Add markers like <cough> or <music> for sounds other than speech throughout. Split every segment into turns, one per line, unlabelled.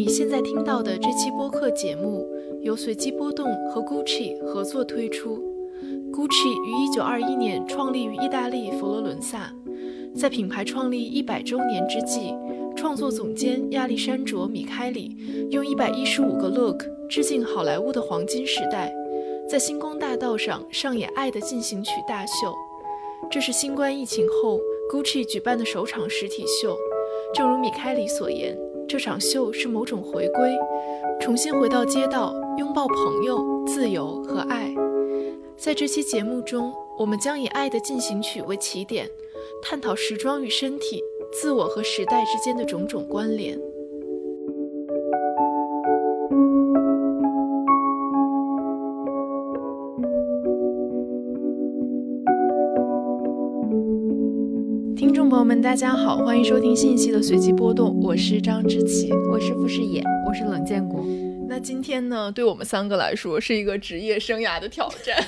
你现在听到的这期播客节目由随机波动和 Gucci 合作推出。Gucci 于1921年创立于意大利佛罗伦萨，在品牌创立一百周年之际，创作总监亚历山卓·米开里用一百一十五个 look 致敬好莱坞的黄金时代，在星光大道上上演《爱的进行曲》大秀。这是新冠疫情后 Gucci 举办的首场实体秀。正如米开里所言，这场秀是某种回归，重新回到街道，拥抱朋友、自由和爱。在这期节目中，我们将以《爱的进行曲》为起点，探讨时装与身体、自我和时代之间的种种关联。们，大家好，欢迎收听信息的随机波动，我是张之琪，
我是傅世野，
我是冷建国。
那今天呢，对我们三个来说是一个职业生涯的挑战，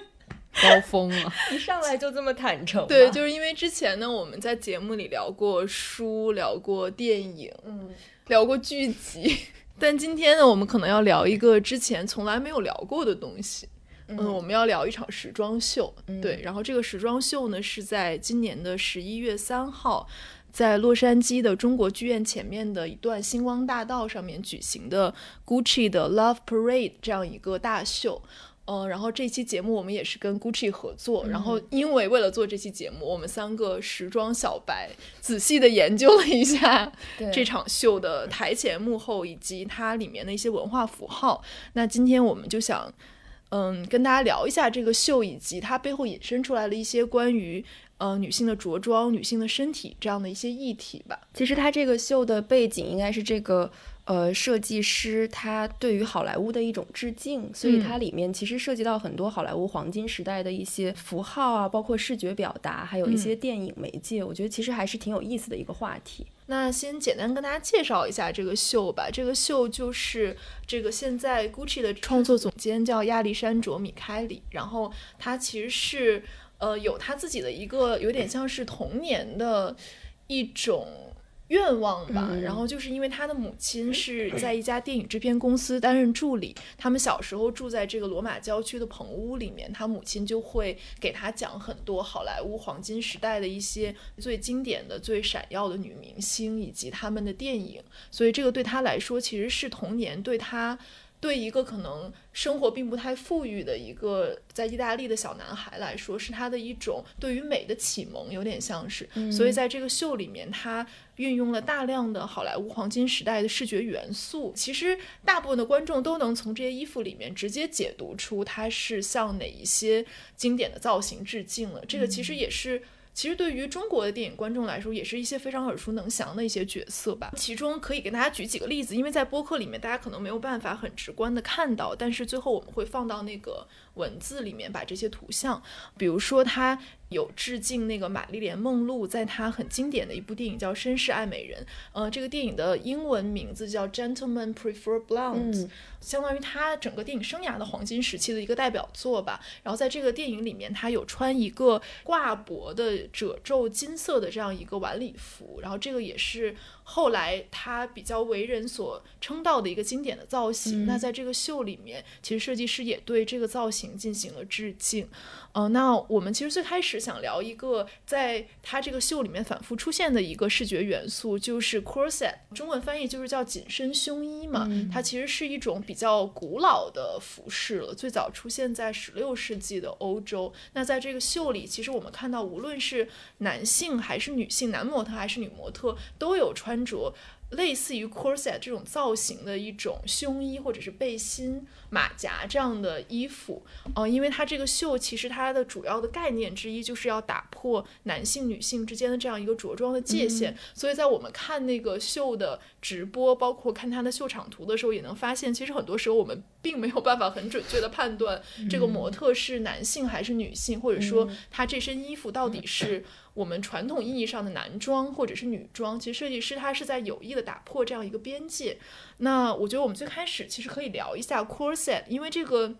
<laughs>
高峰啊，<laughs>
一上来就这么坦诚。
对，就是因为之前呢，我们在节目里聊过书，聊过电影，
嗯，
聊过剧集，但今天呢，我们可能要聊一个之前从来没有聊过的东西。嗯，我们要聊一场时装秀，对，然后这个时装秀呢是在今年的十一月三号，在洛杉矶的中国剧院前面的一段星光大道上面举行的 Gucci 的 Love Parade 这样一个大秀。嗯，然后这期节目我们也是跟 Gucci 合作，然后因为为了做这期节目，我们三个时装小白仔细的研究了一下这场秀的台前幕后以及它里面的一些文化符号。那今天我们就想。嗯，跟大家聊一下这个秀以及它背后引申出来的一些关于呃女性的着装、女性的身体这样的一些议题吧。
其实它这个秀的背景应该是这个呃设计师他对于好莱坞的一种致敬，所以它里面其实涉及到很多好莱坞黄金时代的一些符号啊，包括视觉表达，还有一些电影媒介。我觉得其实还是挺有意思的一个话题。
那先简单跟大家介绍一下这个秀吧。这个秀就是这个现在 Gucci 的创作总监叫亚历山卓·米开里，然后他其实是呃有他自己的一个有点像是童年的一种。愿望吧，然后就是因为他的母亲是在一家电影制片公司担任助理，他们小时候住在这个罗马郊区的棚屋里面，他母亲就会给他讲很多好莱坞黄金时代的一些最经典的、最闪耀的女明星以及他们的电影，所以这个对他来说其实是童年对他。对一个可能生活并不太富裕的一个在意大利的小男孩来说，是他的一种对于美的启蒙，有点像是。所以在这个秀里面，他运用了大量的好莱坞黄金时代的视觉元素。其实大部分的观众都能从这些衣服里面直接解读出他是向哪一些经典的造型致敬了。这个其实也是。其实对于中国的电影观众来说，也是一些非常耳熟能详的一些角色吧。其中可以给大家举几个例子，因为在播客里面大家可能没有办法很直观的看到，但是最后我们会放到那个文字里面把这些图像，比如说他。有致敬那个玛丽莲梦露，在他很经典的一部电影叫《绅士爱美人》。呃，这个电影的英文名字叫《Gentlemen Prefer Blondes》，相当于他整个电影生涯的黄金时期的一个代表作吧。然后在这个电影里面，他有穿一个挂脖的褶皱金色的这样一个晚礼服，然后这个也是。后来他比较为人所称道的一个经典的造型，那在这个秀里面，其实设计师也对这个造型进行了致敬。呃，那我们其实最开始想聊一个，在他这个秀里面反复出现的一个视觉元素，就是 corset，中文翻译就是叫紧身胸衣嘛。它其实是一种比较古老的服饰了，最早出现在十六世纪的欧洲。那在这个秀里，其实我们看到，无论是男性还是女性，男模特还是女模特，都有。穿着类似于 corset 这种造型的一种胸衣或者是背心、马甲这样的衣服，呃，因为它这个秀其实它的主要的概念之一就是要打破男性女性之间的这样一个着装的界限，所以在我们看那个秀的直播，包括看它的秀场图的时候，也能发现，其实很多时候我们并没有办法很准确的判断这个模特是男性还是女性，或者说他这身衣服到底是。我们传统意义上的男装或者是女装，其实设计师他是在有意的打破这样一个边界。那我觉得我们最开始其实可以聊一下 corset，因为这个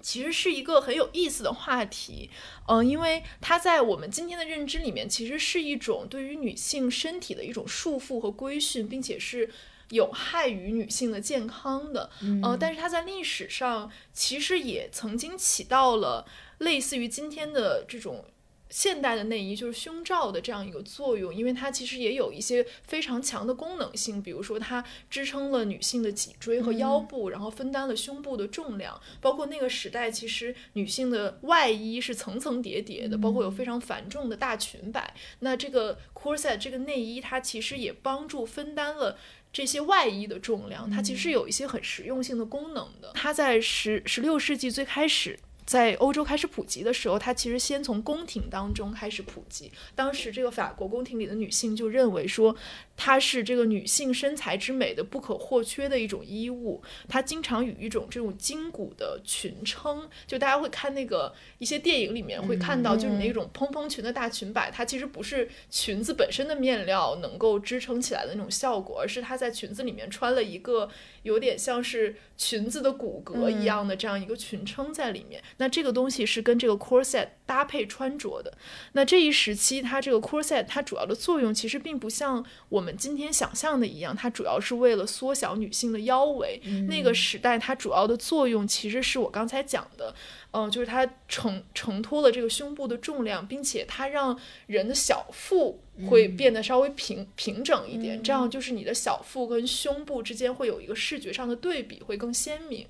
其实是一个很有意思的话题。嗯，因为它在我们今天的认知里面，其实是一种对于女性身体的一种束缚和规训，并且是有害于女性的健康的。
嗯
呃，但是它在历史上其实也曾经起到了类似于今天的这种。现代的内衣就是胸罩的这样一个作用，因为它其实也有一些非常强的功能性，比如说它支撑了女性的脊椎和腰部，然后分担了胸部的重量。包括那个时代，其实女性的外衣是层层叠叠的，包括有非常繁重的大裙摆。那这个 corset 这个内衣，它其实也帮助分担了。这些外衣的重量，它其实有一些很实用性的功能的。它在十十六世纪最开始在欧洲开始普及的时候，它其实先从宫廷当中开始普及。当时这个法国宫廷里的女性就认为说，它是这个女性身材之美的不可或缺的一种衣物。它经常与一种这种筋骨的裙撑，就大家会看那个一些电影里面会看到，就是那种蓬蓬裙的大裙摆，它其实不是裙子本身的面料能够支撑起来的那种效果，而是它在裙子里面穿了一个有点像是裙子的骨骼一样的这样一个裙撑在里面。那这个东西是跟这个 corset 搭配穿着的。那这一时期，它这个 corset 它主要的作用其实并不像我们今天想象的一样，它主要是为了缩小女性的腰围。那个时代，它主要的作用其实是我刚才讲的，嗯、就是它承承托了这个胸部的重量，并且它让人的小腹会变得稍微平、平整一点，这样就是你的小腹跟胸部之间会有一个视觉上的对比，会更鲜明。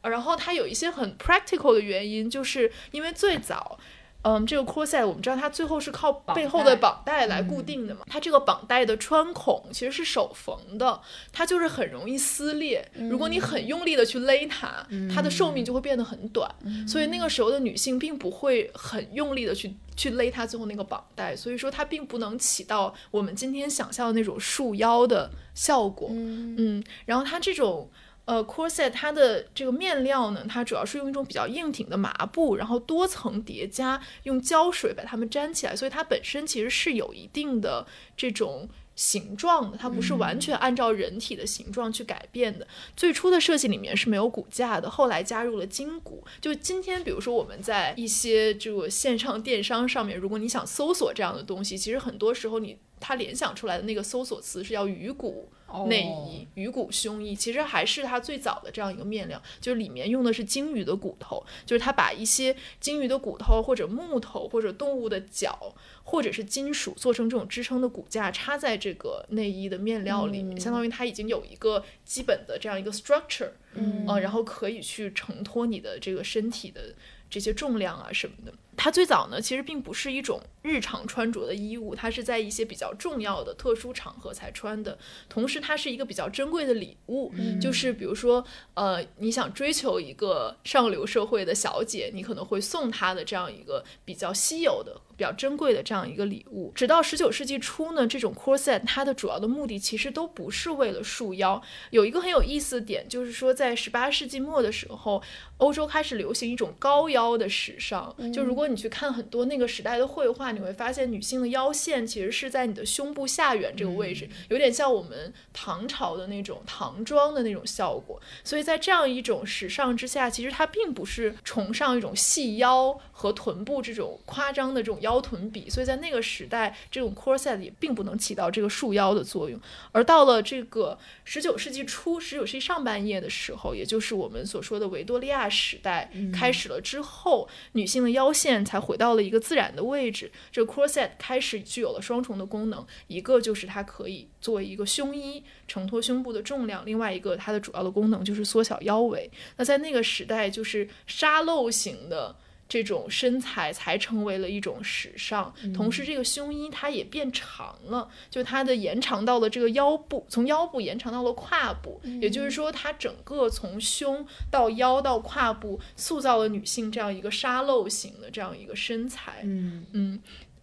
呃然后它有一些很 practical 的原因，就是因为最早。嗯，这个 corset 我们知道它最后是靠背后的绑带来固定的嘛。它这个绑带的穿孔其实是手缝的，它就是很容易撕裂。如果你很用力的去勒它，它的寿命就会变得很短。所以那个时候的女性并不会很用力的去去勒它最后那个绑带，所以说它并不能起到我们今天想象的那种束腰的效果。嗯，然后它这种。呃，corset 它的这个面料呢，它主要是用一种比较硬挺的麻布，然后多层叠加，用胶水把它们粘起来，所以它本身其实是有一定的这种形状的，它不是完全按照人体的形状去改变的。最初的设计里面是没有骨架的，后来加入了筋骨。就今天，比如说我们在一些这个线上电商上面，如果你想搜索这样的东西，其实很多时候你它联想出来的那个搜索词是要鱼骨。内衣、鱼骨胸衣，其实还是它最早的这样一个面料，就是里面用的是鲸鱼的骨头，就是它把一些鲸鱼的骨头或者木头或者动物的脚或者是金属做成这种支撑的骨架，插在这个内衣的面料里面，相当于它已经有一个基本的这样一个 structure，
嗯
呃，然后可以去承托你的这个身体的这些重量啊什么的。它最早呢，其实并不是一种日常穿着的衣物，它是在一些比较重要的特殊场合才穿的。同时，它是一个比较珍贵的礼物，就是比如说，呃，你想追求一个上流社会的小姐，你可能会送她的这样一个比较稀有的、比较珍贵的这样一个礼物。直到十九世纪初呢，这种 corset 它的主要的目的其实都不是为了束腰。有一个很有意思的点，就是说在十八世纪末的时候，欧洲开始流行一种高腰的时尚。就如果你去看很多那个时代的绘画，你会发现女性的腰线其实是在你的胸部下缘这个位置，有点像我们唐朝的那种唐装的那种效果。所以在这样一种时尚之下，其实它并不是崇尚一种细腰和臀部这种夸张的这种腰腰臀比，所以在那个时代，这种 corset 也并不能起到这个束腰的作用。而到了这个十九世纪初、十九世纪上半叶的时候，也就是我们所说的维多利亚时代开始了之后，女性的腰线才回到了一个自然的位置。这个 corset 开始具有了双重的功能，一个就是它可以作为一个胸衣承托胸部的重量，另外一个它的主要的功能就是缩小腰围。那在那个时代，就是沙漏型的。这种身材才成为了一种时尚，同时这个胸衣它也变长了，就它的延长到了这个腰部，从腰部延长到了胯部，也就是说它整个从胸到腰到胯部塑造了女性这样一个沙漏型的这样一个身材。
嗯
嗯，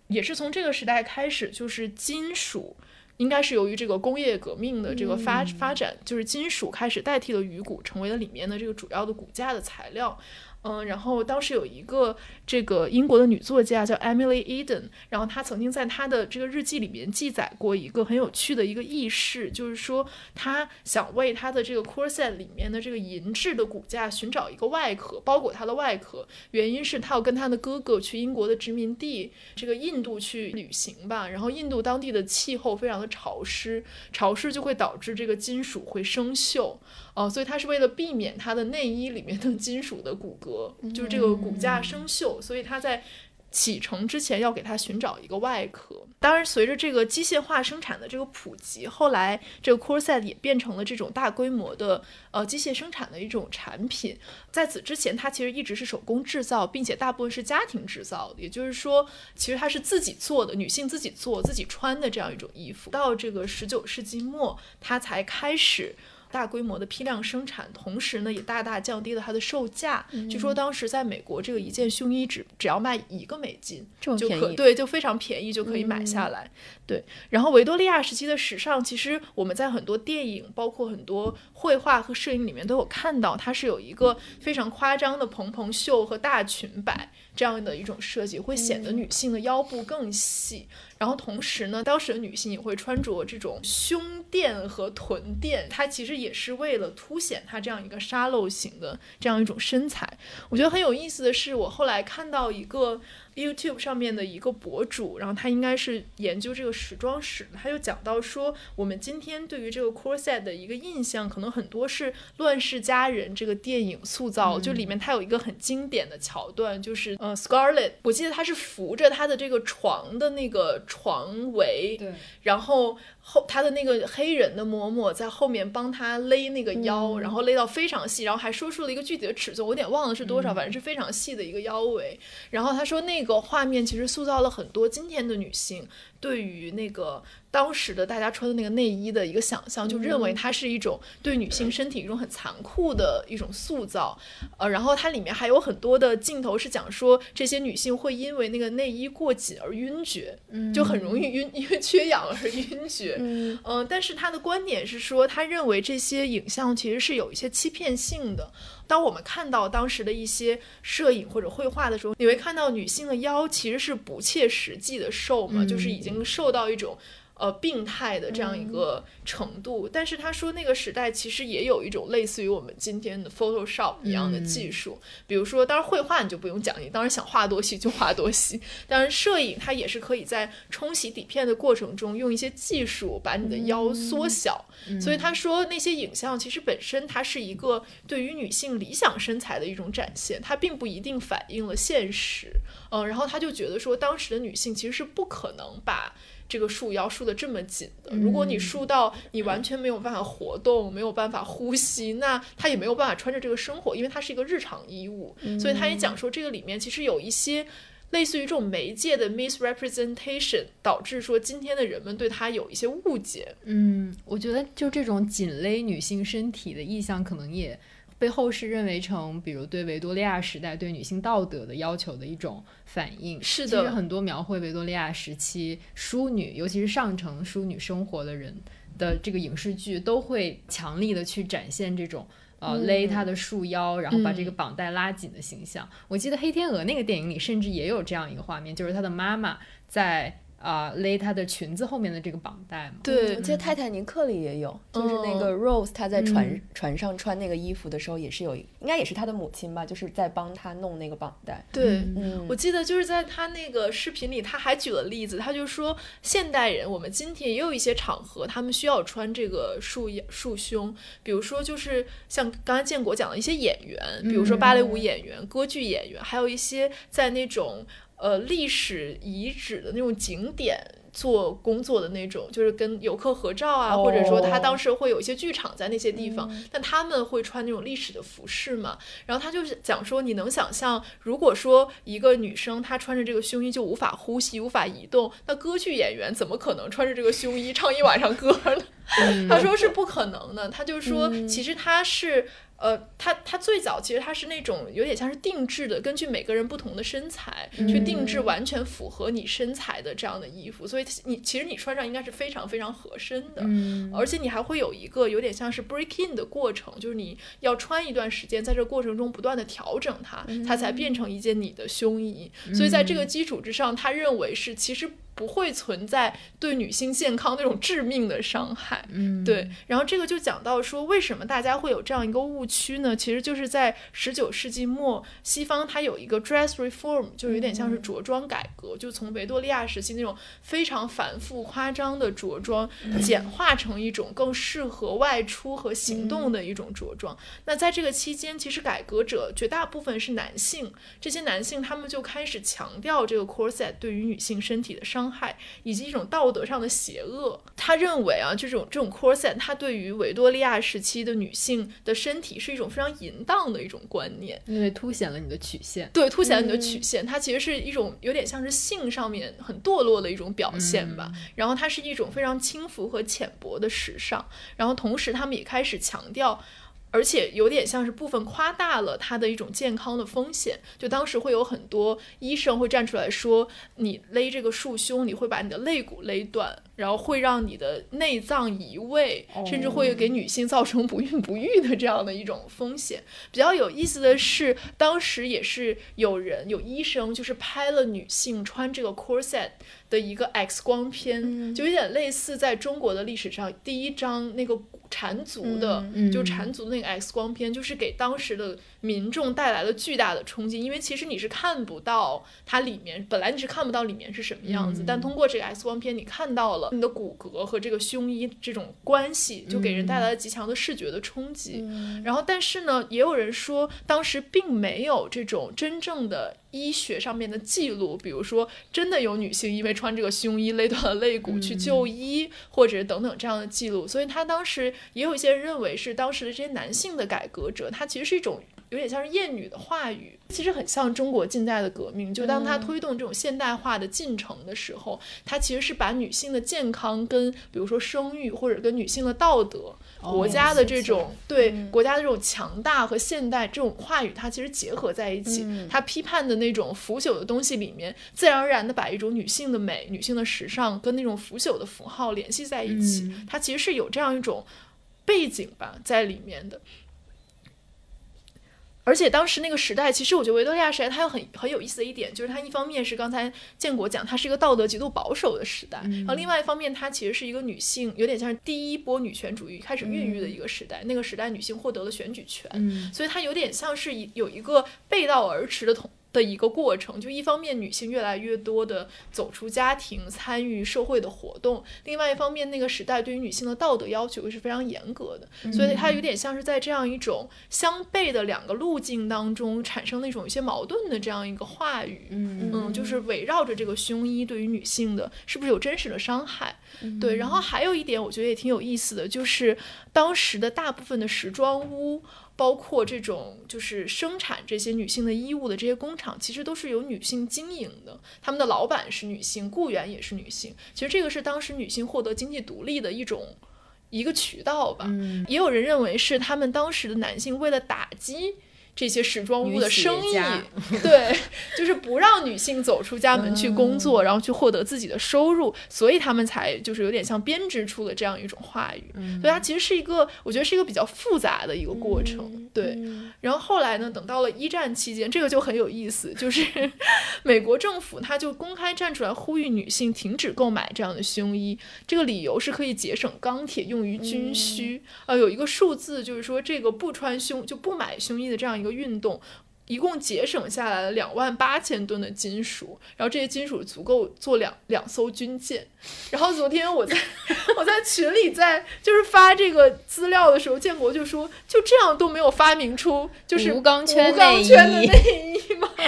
也是从这个时代开始，就是金属。应该是由于这个工业革命的这个发、发展，就是金属开始代替了鱼骨，成为了里面的这个主要的骨架的材料。嗯，然后当时有一个这个英国的女作家叫 Emily Eden，然后她曾经在她的这个日记里面记载过一个很有趣的一个轶事，就是说她想为她的这个 corset 里面的这个银质的骨架寻找一个外壳，包裹它的外壳。原因是她要跟她的哥哥去英国的殖民地这个印度去旅行吧，然后印度当地的气候非常的潮湿，潮湿就会导致这个金属会生锈。哦，所以它是为了避免它的内衣里面的金属的骨骼，就是这个骨架生锈，所以它在启程之前要给他寻找一个外壳。当然，随着这个机械化生产的这个普及，后来这个 corset 也变成了这种大规模的呃机械生产的一种产品。在此之前，它其实一直是手工制造，并且大部分是家庭制造的，也就是说，其实它是自己做的，女性自己做、自己穿的这样一种衣服。到这个十九世纪末，它才开始。大规模的批量生产，同时呢，也大大降低了它的售价。据说当时在美国，这个一件胸衣只只要卖一个美金，就可对，就非常便宜就可以买下来。对，然后维多利亚时期的时尚，其实我们在很多电影，包括很多绘画和摄影里面都有看到，它是有一个非常夸张的蓬蓬袖和大裙摆这样的一种设计，会显得女性的腰部更细。然后同时呢，当时的女性也会穿着这种胸垫和臀垫，它其实也是为了凸显它这样一个沙漏型的这样一种身材。我觉得很有意思的是，我后来看到一个。YouTube 上面的一个博主，然后他应该是研究这个时装史的，他就讲到说，我们今天对于这个 corset 的一个印象，可能很多是《乱世佳人》这个电影塑造，就里面它有一个很经典的桥段，就是呃 Scarlett，我记得她是扶着她的这个床的那个床围，
对，
然后。后他的那个黑人的嬷嬷在后面帮他勒那个腰，然后勒到非常细，然后还说出了一个具体的尺寸，我有点忘了是多少，反正是非常细的一个腰围。然后他说那个画面其实塑造了很多今天的女性对于那个。当时的大家穿的那个内衣的一个想象，就认为它是一种对女性身体一种很残酷的一种塑造，呃，然后它里面还有很多的镜头是讲说这些女性会因为那个内衣过紧而晕厥，就很容易晕，因为缺氧而晕厥，嗯，但是他的观点是说，他认为这些影像其实是有一些欺骗性的。当我们看到当时的一些摄影或者绘画的时候，你会看到女性的腰其实是不切实际的瘦嘛，就是已经瘦到一种。呃，病态的这样一个程度，但是他说那个时代其实也有一种类似于我们今天的 Photoshop 一样的技术，比如说，当然绘画你就不用讲，你当然想画多细就画多细，当然摄影它也是可以在冲洗底片的过程中用一些技术把你的腰缩小，所以他说那些影像其实本身它是一个对于女性理想身材的一种展现，它并不一定反映了现实，嗯，然后他就觉得说当时的女性其实是不可能把。这个束腰束的这么紧的，如果你束到你完全没有办法活动，没有办法呼吸，那他也没有办法穿着这个生活，因为它是一个日常衣物。所以他也讲说，这个里面其实有一些类似于这种媒介的 misrepresentation，导致说今天的人们对他有一些误解。
嗯，我觉得就这种紧勒女性身体的意象，可能也。被后世认为成，比如对维多利亚时代对女性道德的要求的一种反应。
是的，
其实很多描绘维多利亚时期淑女，尤其是上层淑女生活的人的这个影视剧，都会强力的去展现这种呃勒她的束腰，然后把这个绑带拉紧的形象。我记得《黑天鹅》那个电影里，甚至也有这样一个画面，就是她的妈妈在。啊，勒她的裙子后面的这个绑带嘛。
对，
我记得泰坦尼克里也有，就是那个 Rose，她在船船上穿那个衣服的时候，也是有，应该也是她的母亲吧，就是在帮她弄那个绑带。
对，我记得就是在她那个视频里，她还举了例子，她就说现代人，我们今天也有一些场合，他们需要穿这个束束胸，比如说就是像刚才建国讲的一些演员，比如说芭蕾舞演员、歌剧演员，还有一些在那种。呃，历史遗址的那种景点做工作的那种，就是跟游客合照啊，或者说他当时会有一些剧场在那些地方，但他们会穿那种历史的服饰嘛。然后他就是讲说，你能想象，如果说一个女生她穿着这个胸衣就无法呼吸、无法移动，那歌剧演员怎么可能穿着这个胸衣唱一晚上歌呢？<laughs> 他说是不可能的。他就说，其实他是。呃，它它最早其实它是那种有点像是定制的，根据每个人不同的身材去定制完全符合你身材的这样的衣服，所以你其实你穿上应该是非常非常合身的，而且你还会有一个有点像是 break in 的过程，就是你要穿一段时间，在这个过程中不断的调整它，它才变成一件你的胸衣。所以在这个基础之上，他认为是其实。不会存在对女性健康那种致命的伤害，
嗯，
对。然后这个就讲到说，为什么大家会有这样一个误区呢？其实就是在十九世纪末，西方它有一个 dress reform，就有点像是着装改革，就从维多利亚时期那种非常繁复夸张的着装，简化成一种更适合外出和行动的一种着装。那在这个期间，其实改革者绝大部分是男性，这些男性他们就开始强调这个 corset 对于女性身体的伤。伤害以及一种道德上的邪恶，他认为啊，这种这种 corset，它对于维多利亚时期的女性的身体是一种非常淫荡的一种观念，
因为凸显了你的曲线，
对，凸显了你的曲线，它其实是一种有点像是性上面很堕落的一种表现吧。然后它是一种非常轻浮和浅薄的时尚，然后同时他们也开始强调。而且有点像是部分夸大了它的一种健康的风险。就当时会有很多医生会站出来说，你勒这个束胸，你会把你的肋骨勒断。然后会让你的内脏移位，甚至会给女性造成不孕不育的这样的一种风险。比较有意思的是，当时也是有人有医生就是拍了女性穿这个 corset 的一个 X 光片，就有点类似在中国的历史上第一张那个缠足的，就缠足的那个 X 光片，就是给当时的。民众带来了巨大的冲击，因为其实你是看不到它里面，本来你是看不到里面是什么样子，但通过这个 X 光片，你看到了你的骨骼和这个胸衣这种关系，就给人带来了极强的视觉的冲击。然后，但是呢，也有人说，当时并没有这种真正的医学上面的记录，比如说真的有女性因为穿这个胸衣勒断了肋骨去就医，或者等等这样的记录。所以他当时也有一些人认为是当时的这些男性的改革者，他其实是一种。有点像是艳女的话语，其实很像中国近代的革命。就当它推动这种现代化的进程的时候，它其实是把女性的健康跟比如说生育，或者跟女性的道德、国家的这种对国家的这种强大和现代这种话语，它其实结合在一起。它批判的那种腐朽的东西里面，自然而然的把一种女性的美、女性的时尚跟那种腐朽的符号联系在一起。它其实是有这样一种背景吧在里面的。而且当时那个时代，其实我觉得维多利亚时代它有很很有意思的一点，就是它一方面是刚才建国讲，它是一个道德极度保守的时代，然后另外一方面，它其实是一个女性有点像是第一波女权主义开始孕育的一个时代。那个时代，女性获得了选举权，所以它有点像是有一个背道而驰的同。的一个过程，就一方面女性越来越多的走出家庭，参与社会的活动；另外一方面，那个时代对于女性的道德要求又是非常严格的，所以它有点像是在这样一种相悖的两个路径当中产生那种有些矛盾的这样一个话语。
嗯
嗯，就是围绕着这个胸衣对于女性的是不是有真实的伤害？对，然后还有一点我觉得也挺有意思的，就是当时的大部分的时装屋。包括这种就是生产这些女性的衣物的这些工厂，其实都是由女性经营的，他们的老板是女性，雇员也是女性。其实这个是当时女性获得经济独立的一种一个渠道吧。也有人认为是他们当时的男性为了打击。这些时装屋的生意，<laughs> 对，就是不让女性走出家门去工作，然后去获得自己的收入，所以他们才就是有点像编织出了这样一种话语。所以它其实是一个，我觉得是一个比较复杂的一个过程。对，然后后来呢，等到了一战期间，这个就很有意思，就是 <laughs> 美国政府他就公开站出来呼吁女性停止购买这样的胸衣，这个理由是可以节省钢铁用于军需。呃，有一个数字就是说，这个不穿胸就不买胸衣的这样一个运动，一共节省下来了两万八千吨的金属，然后这些金属足够做两两艘军舰。然后昨天我在 <laughs> 我在群里在就是发这个资料的时候，建国就说就这样都没有发明出就是
无钢圈的
内衣吗？<laughs>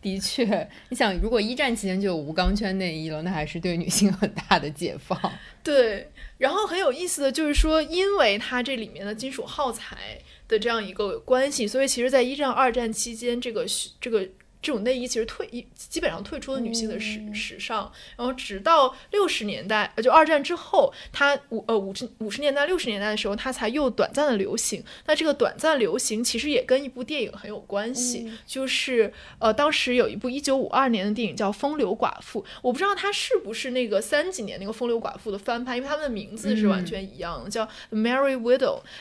的确，你想如果一战期间就有无钢圈内衣了，那还是对女性很大的解放。
对，然后很有意思的就是说，因为它这里面的金属耗材。的这样一个关系，所以其实，在一战、二战期间，这个这个这种内衣其实退一基本上退出了女性的时时尚，然后直到六十年代，呃，就二战之后，它五呃五十五十年代六十年代的时候，它才又短暂的流行。那这个短暂流行其实也跟一部电影很有关系，就是呃当时有一部一九五二年的电影叫《风流寡妇》，我不知道它是不是那个三几年那个《风流寡妇》的翻拍，因为他们的名字是完全一样的，叫《Mary Widow》。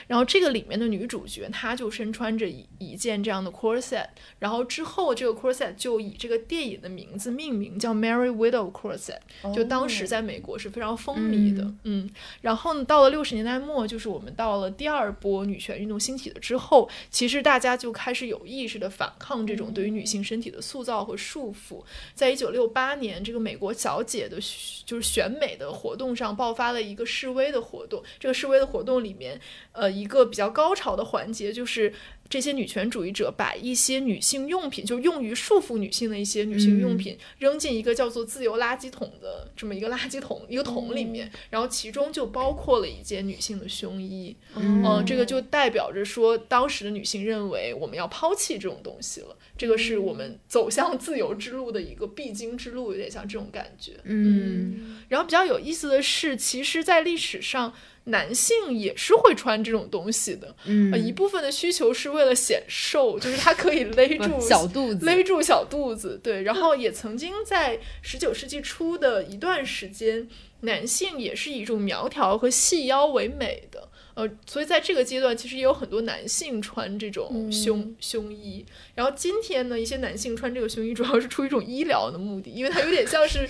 然后这个里面的女主角她就身穿着一一件这样的 corset，然后之后这个 corset 就以这个电影的名字命名，叫 Mary Widow Corset，就当时在美国是非常风靡的。嗯，然后呢，到了六十年代末，就是我们到了第二波女权运动兴起的之后，其实大家就开始有意识的反抗这种对于女性身体的塑造和束缚。在一九六八年，这个美国小姐的就是选美的活动上爆发了一个示威的活动。这个示威的活动里面，呃，一个比较高潮的环节就是。这些女权主义者把一些女性用品，就用于束缚女性的一些女性用品，扔进一个叫做“自由垃圾桶”的这么一个垃圾桶一个桶里面，然后其中就包括了一件女性的胸衣。嗯，这个就代表着说，当时的女性认为我们要抛弃这种东西了，这个是我们走向自由之路的一个必经之路，有点像这种感觉。
嗯，
然后比较有意思的是，其实，在历史上。男性也是会穿这种东西的，
嗯，
一部分的需求是为了显瘦，<laughs> 就是它可以勒住 <laughs>
小肚子，
勒住小肚子，对。然后也曾经在十九世纪初的一段时间，男性也是以一种苗条和细腰为美的，呃，所以在这个阶段，其实也有很多男性穿这种胸胸衣。然后今天呢，一些男性穿这个胸衣，主要是出于一种医疗的目的，因为它有点像是。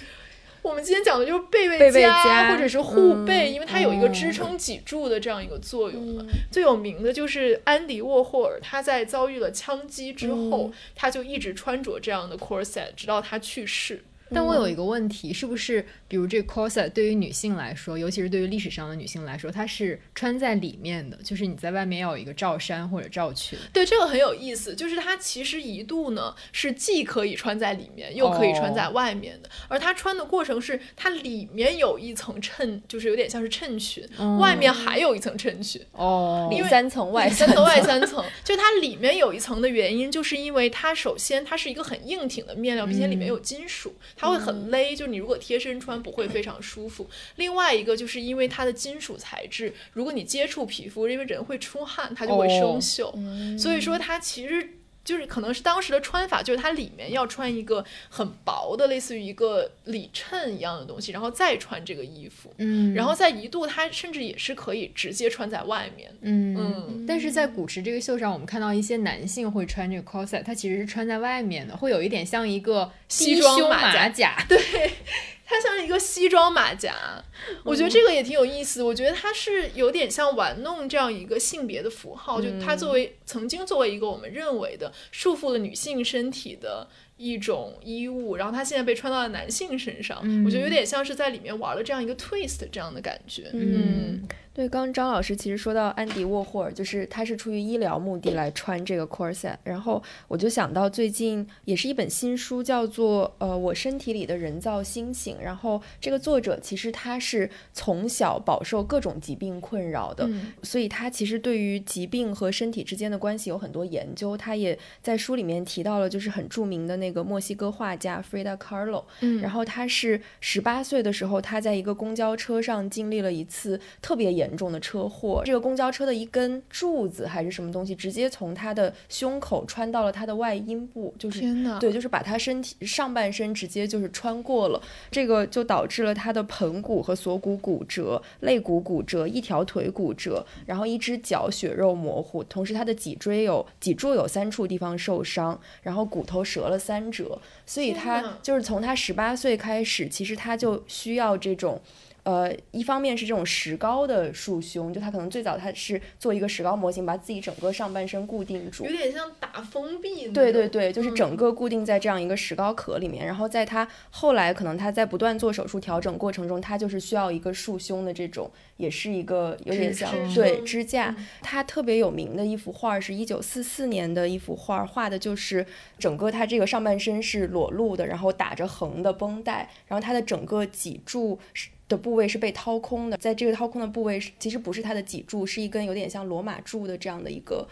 我们今天讲的就是背
背
佳或者是护背，因为它有一个支撑脊柱的这样一个作用嘛。最有名的就是安迪沃霍尔，他在遭遇了枪击之后，他就一直穿着这样的 corset，直到他去世。
但我有一个问题，是不是比如这 corset 对于女性来说，尤其是对于历史上的女性来说，它是穿在里面的，就是你在外面要有一个罩衫或者罩裙。
对，这个很有意思，就是它其实一度呢是既可以穿在里面，又可以穿在外面的。而它穿的过程是，它里面有一层衬，就是有点像是衬裙，外面还有一层衬裙。
哦，
里三层外
三层，外三层。就它里面有一层的原因，就是因为它首先它是一个很硬挺的面料，并且里面有金属。它会很勒，就你如果贴身穿不会非常舒服。另外一个就是因为它的金属材质，如果你接触皮肤，因为人会出汗，它就会生锈。所以说它其实就是可能是当时的穿法，就是它里面要穿一个很薄的，类似于一个里衬一样的东西，然后再穿这个衣服。
嗯，
然后在一度它甚至也是可以直接穿在外面。
嗯，但是在古驰这个秀上，我们看到一些男性会穿这个 corset，它其实是穿在外面的，会有一点像一个。
西装
马
甲，<laughs> 对，它像一个西装马甲，我觉得这个也挺有意思。我觉得它是有点像玩弄这样一个性别的符号，就它作为曾经作为一个我们认为的束缚了女性身体的一种衣物，然后它现在被穿到了男性身上，我觉得有点像是在里面玩了这样一个 twist 这样的感觉，嗯。
对，刚刚张老师其实说到安迪沃霍尔，就是他是出于医疗目的来穿这个 corset，然后我就想到最近也是一本新书，叫做呃我身体里的人造星星，然后这个作者其实他是从小饱受各种疾病困扰的，所以他其实对于疾病和身体之间的关系有很多研究。他也在书里面提到了，就是很著名的那个墨西哥画家 Frida Kahlo，嗯，然后他是十八岁的时候，他在一个公交车上经历了一次特别严。严重的车祸，这个公交车的一根柱子还是什么东西，直接从他的胸口穿到了他的外阴部，就是
天呐，
对，就是把他身体上半身直接就是穿过了，这个就导致了他的盆骨和锁骨骨折，肋骨骨折，一条腿骨折，然后一只脚血肉模糊，同时他的脊椎有脊柱有三处地方受伤，然后骨头折了三折，所以他就是从他十八岁开始，其实他就需要这种。呃，一方面是这种石膏的束胸，就他可能最早他是做一个石膏模型，把自己整个上半身固定住，
有点像打封闭。
对对对，就是整个固定在这样一个石膏壳里面。然后在他后来可能他在不断做手术调整过程中，他就是需要一个束胸的这种，也是一个有点像对支架。他特别有名的一幅画是一九四四年的一幅画，画的就是整个他这个上半身是裸露的，然后打着横的绷带，然后他的整个脊柱是。的部位是被掏空的，在这个掏空的部位，其实不是它的脊柱，是一根有点像罗马柱的这样的一个，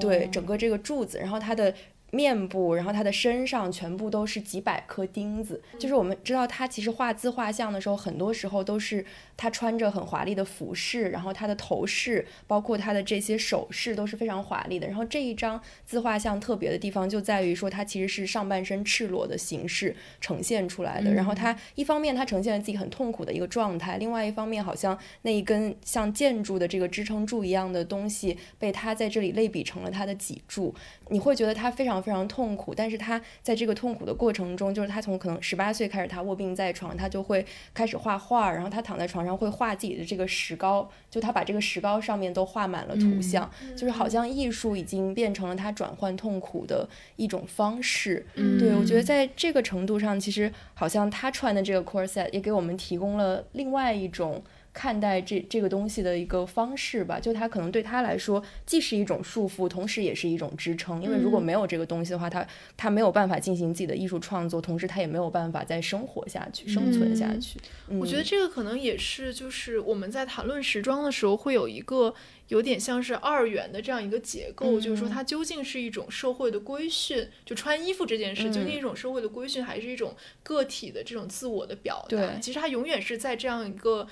对整个这个柱子，然后它的面部，然后他的身上全部都是几百颗钉子。就是我们知道，他其实画自画像的时候，很多时候都是他穿着很华丽的服饰，然后他的头饰，包括他的这些首饰都是非常华丽的。然后这一张自画像特别的地方就在于说，它其实是上半身赤裸的形式呈现出来的。然后他一方面他呈现了自己很痛苦的一个状态，另外一方面好像那一根像建筑的这个支撑柱一样的东西被他在这里类比成了他的脊柱。你会觉得他非常非常痛苦，但是他在这个痛苦的过程中，就是他从可能十八岁开始，他卧病在床，他就会开始画画，然后他躺在床上会画自己的这个石膏，就他把这个石膏上面都画满了图像，就是好像艺术已经变成了他转换痛苦的一种方式。对我觉得在这个程度上，其实好像他穿的这个 corset 也给我们提供了另外一种。看待这这个东西的一个方式吧，就他可能对他来说既是一种束缚，同时也是一种支撑。因为如果没有这个东西的话，他他没有办法进行自己的艺术创作，同时他也没有办法再生活下去、生存下去。
我觉得这个可能也是，就是我们在谈论时装的时候，会有一个有点像是二元的这样一个结构，就是说它究竟是一种社会的规训，就穿衣服这件事究竟一种社会的规训，还是一种个体的这种自我的表达？其实它永远是在这样一个。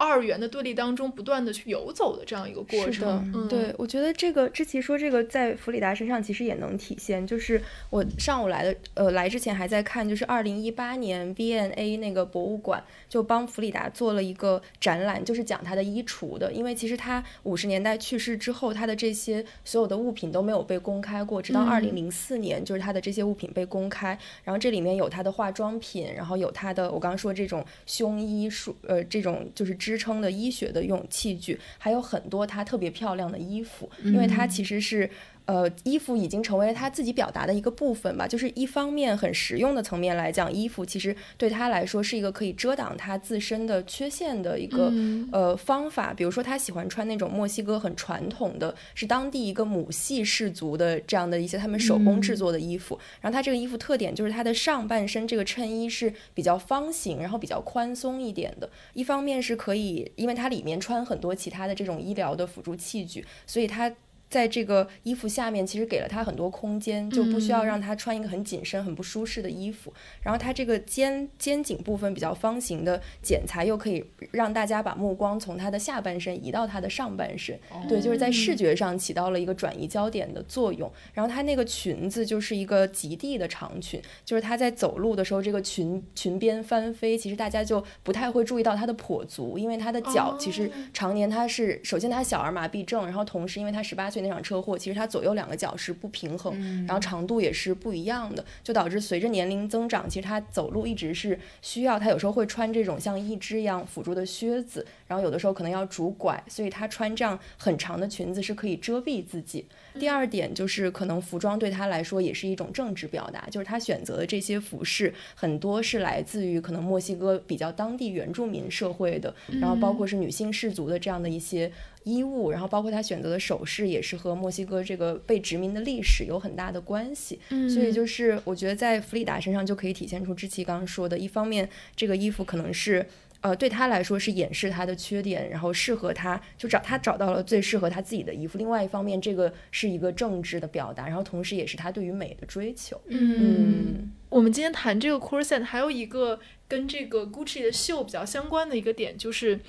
二元的对立当中不断的去游走的这样一个过
程，对我觉得这个知奇说这个在弗里达身上其实也能体现。就是我上午来的，呃，来之前还在看，就是二零一八年 V&A 那个博物馆就帮弗里达做了一个展览，就是讲她的衣橱的。因为其实她五十年代去世之后，她的这些所有的物品都没有被公开过，直到二零零四年，就是她的这些物品被公开。然后这里面有她的化妆品，然后有她的我刚刚说这种胸衣束，呃，这种就是支撑的医学的用器具，还有很多她特别漂亮的衣服，因为她其实是。呃，衣服已经成为了他自己表达的一个部分吧。就是一方面很实用的层面来讲，衣服其实对他来说是一个可以遮挡他自身的缺陷的一个呃方法。比如说，他喜欢穿那种墨西哥很传统的是当地一个母系氏族的这样的一些他们手工制作的衣服。然后他这个衣服特点就是他的上半身这个衬衣是比较方形，然后比较宽松一点的。一方面是可以，因为它里面穿很多其他的这种医疗的辅助器具，所以它。在这个衣服下面，其实给了他很多空间，就不需要让他穿一个很紧身、很不舒适的衣服。然后他这个肩肩颈部分比较方形的剪裁，又可以让大家把目光从他的下半身移到他的上半身。对，就是在视觉上起到了一个转移焦点的作用。然后他那个裙子就是一个极地的长裙，就是他在走路的时候，这个裙裙边翻飞，其实大家就不太会注意到她的跛足，因为她的脚其实常年她是首先她小儿麻痹症，然后同时因为她十八岁。那场车祸，其实他左右两个脚是不平衡，然后长度也是不一样的，就导致随着年龄增长，其实他走路一直是需要他有时候会穿这种像一只一样辅助的靴子，然后有的时候可能要拄拐，所以他穿这样很长的裙子是可以遮蔽自己。第二点就是可能服装对他来说也是一种政治表达，就是他选择的这些服饰很多是来自于可能墨西哥比较当地原住民社会的，然后包括是女性氏族的这样的一些。衣物，然后包括他选择的首饰，也是和墨西哥这个被殖民的历史有很大的关系。嗯，所以就是我觉得在弗里达身上就可以体现出志奇刚刚说的，一方面这个衣服可能是呃对他来说是掩饰他的缺点，然后适合他就找他找到了最适合他自己的衣服。另外一方面，这个是一个政治的表达，然后同时也是他对于美的追求。
嗯，我们今天谈这个 corset 还有一个跟这个 Gucci 的秀比较相关的一个点就是。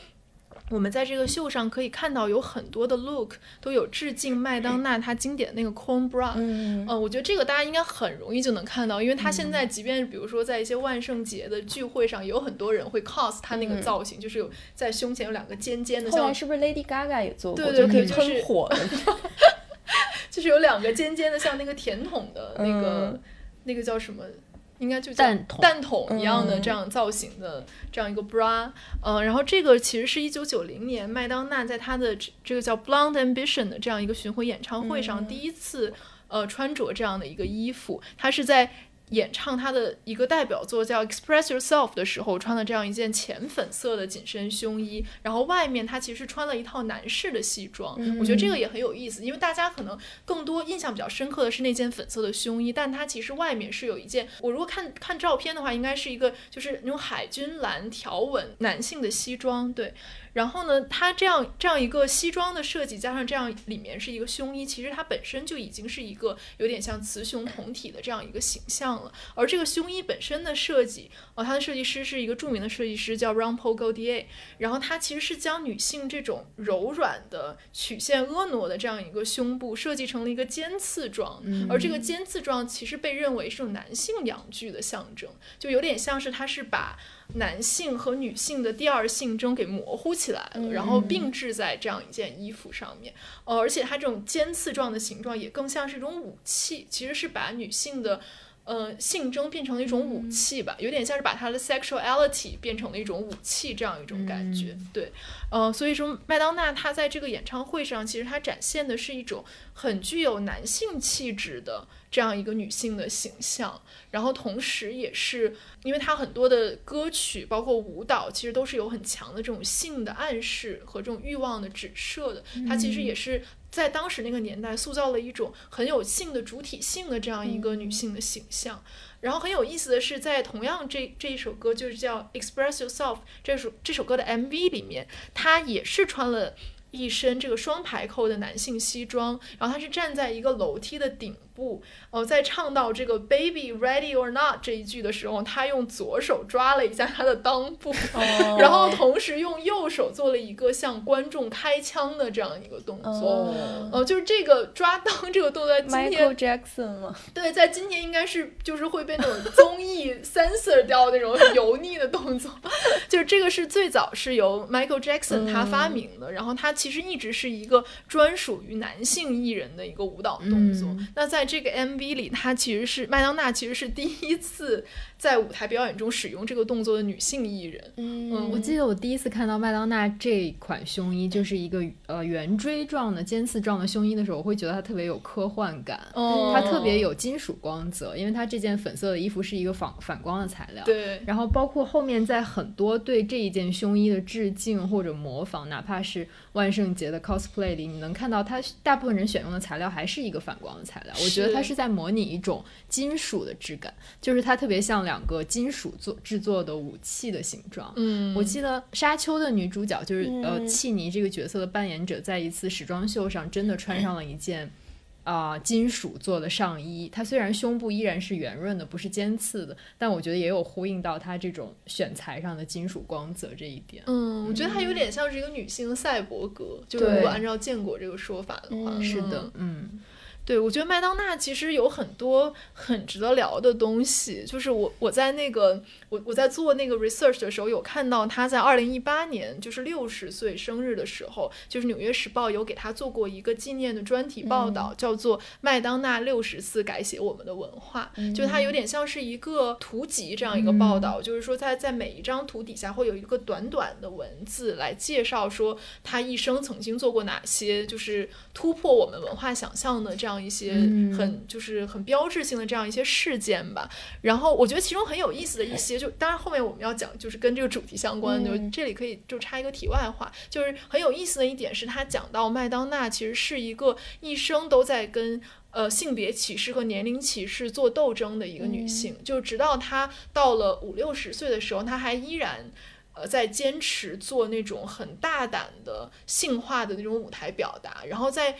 我们在这个秀上可以看到有很多的 look 都有致敬麦当娜她经典的那个 corn bra，嗯，我觉得这个大家应该很容易就能看到，因为她现在即便比如说在一些万圣节的聚会上，有很多人会 cos 她那个造型，就是有在胸前有两个尖尖的，像
是不是 Lady Gaga 也做过？
对对对，
就是火的，<laughs>
就是有两个尖尖的像那个甜筒的那个那个叫什么？应该就蛋
筒。
蛋筒一样的这样造型的这样一个 bra，嗯，然后这个其实是一九九零年麦当娜在她的这个叫 Blonde Ambition 的这样一个巡回演唱会上第一次呃穿着这样的一个衣服，她是在。演唱他的一个代表作叫《Express Yourself》的时候，穿了这样一件浅粉色的紧身胸衣，然后外面他其实穿了一套男士的西装。我觉得这个也很有意思，因为大家可能更多印象比较深刻的是那件粉色的胸衣，但它其实外面是有一件，我如果看看照片的话，应该是一个就是那种海军蓝条纹男性的西装，对。然后呢，它这样这样一个西装的设计，加上这样里面是一个胸衣，其实它本身就已经是一个有点像雌雄同体的这样一个形象了。而这个胸衣本身的设计，哦，它的设计师是一个著名的设计师，叫 Ron Paul Gaultier。然后它其实是将女性这种柔软的、曲线婀娜的这样一个胸部设计成了一个尖刺状，而这个尖刺状其实被认为是种男性阳具的象征，就有点像是它是把。男性和女性的第二性征给模糊起来了，然后并置在这样一件衣服上面。呃，而且它这种尖刺状的形状也更像是一种武器，其实是把女性的呃性征变成了一种武器吧，有点像是把她的 sexuality 变成了一种武器这样一种感觉。对，呃，所以说麦当娜她在这个演唱会上，其实她展现的是一种很具有男性气质的。这样一个女性的形象，然后同时也是因为她很多的歌曲，包括舞蹈，其实都是有很强的这种性的暗示和这种欲望的指涉的。她其实也是在当时那个年代塑造了一种很有性的主体性的这样一个女性的形象。然后很有意思的是，在同样这这一首歌就是叫《Express Yourself》这首这首歌的 MV 里面，她也是穿了一身这个双排扣的男性西装，然后他是站在一个楼梯的顶。不，哦，在唱到这个 “baby ready or not” 这一句的时候，他用左手抓了一下他的裆部，然后同时用右手做了一个向观众开枪的这样一个动作。呃，就是这个抓裆这个动作，在今天
Michael Jackson 吗？
对，在今天应该是就是会被那种综艺 censor 掉那种油腻的动作。就是这个是最早是由 Michael Jackson 他发明的，然后他其实一直是一个专属于男性艺人的一个舞蹈动作。那在在这个 MV 里，她其实是麦当娜，其实是第一次在舞台表演中使用这个动作的女性艺人。
嗯，我记得我第一次看到麦当娜这款胸衣，就是一个呃圆锥状的尖刺状的胸衣的时候，我会觉得它特别有科幻感，它特别有金属光泽，因为它这件粉色的衣服是一个反反光的材料。
对，
然后包括后面在很多对这一件胸衣的致敬或者模仿，哪怕是万圣节的 cosplay 里，你能看到它大部分人选用的材料还是一个反光的材料。我觉得它是在模拟一种金属的质感，就是它特别像两个金属做制作的武器的形状。
嗯，
我记得《沙丘》的女主角就是呃契尼这个角色的扮演者，在一次时装秀上真的穿上了一件啊金属做的上衣。她虽然胸部依然是圆润的，不是尖刺的，但我觉得也有呼应到她这种选材上的金属光泽这一点。
嗯，我觉得她有点像是一个女性赛博格，就如果按照建国这个说法的话，
是的，嗯。
对，我觉得麦当娜其实有很多很值得聊的东西。就是我我在那个我我在做那个 research 的时候，有看到她在二零一八年就是六十岁生日的时候，就是《纽约时报》有给她做过一个纪念的专题报道，叫做《麦当娜六十次改写我们的文化》。就它有点像是一个图集这样一个报道，就是说在在每一张图底下会有一个短短的文字来介绍说她一生曾经做过哪些就是突破我们文化想象的这样。一些很就是很标志性的这样一些事件吧，然后我觉得其中很有意思的一些，就当然后面我们要讲就是跟这个主题相关，就这里可以就插一个题外话，就是很有意思的一点是他讲到麦当娜其实是一个一生都在跟呃性别歧视和年龄歧视做斗争的一个女性，就直到她到了五六十岁的时候，她还依然呃在坚持做那种很大胆的性化的那种舞台表达，然后在。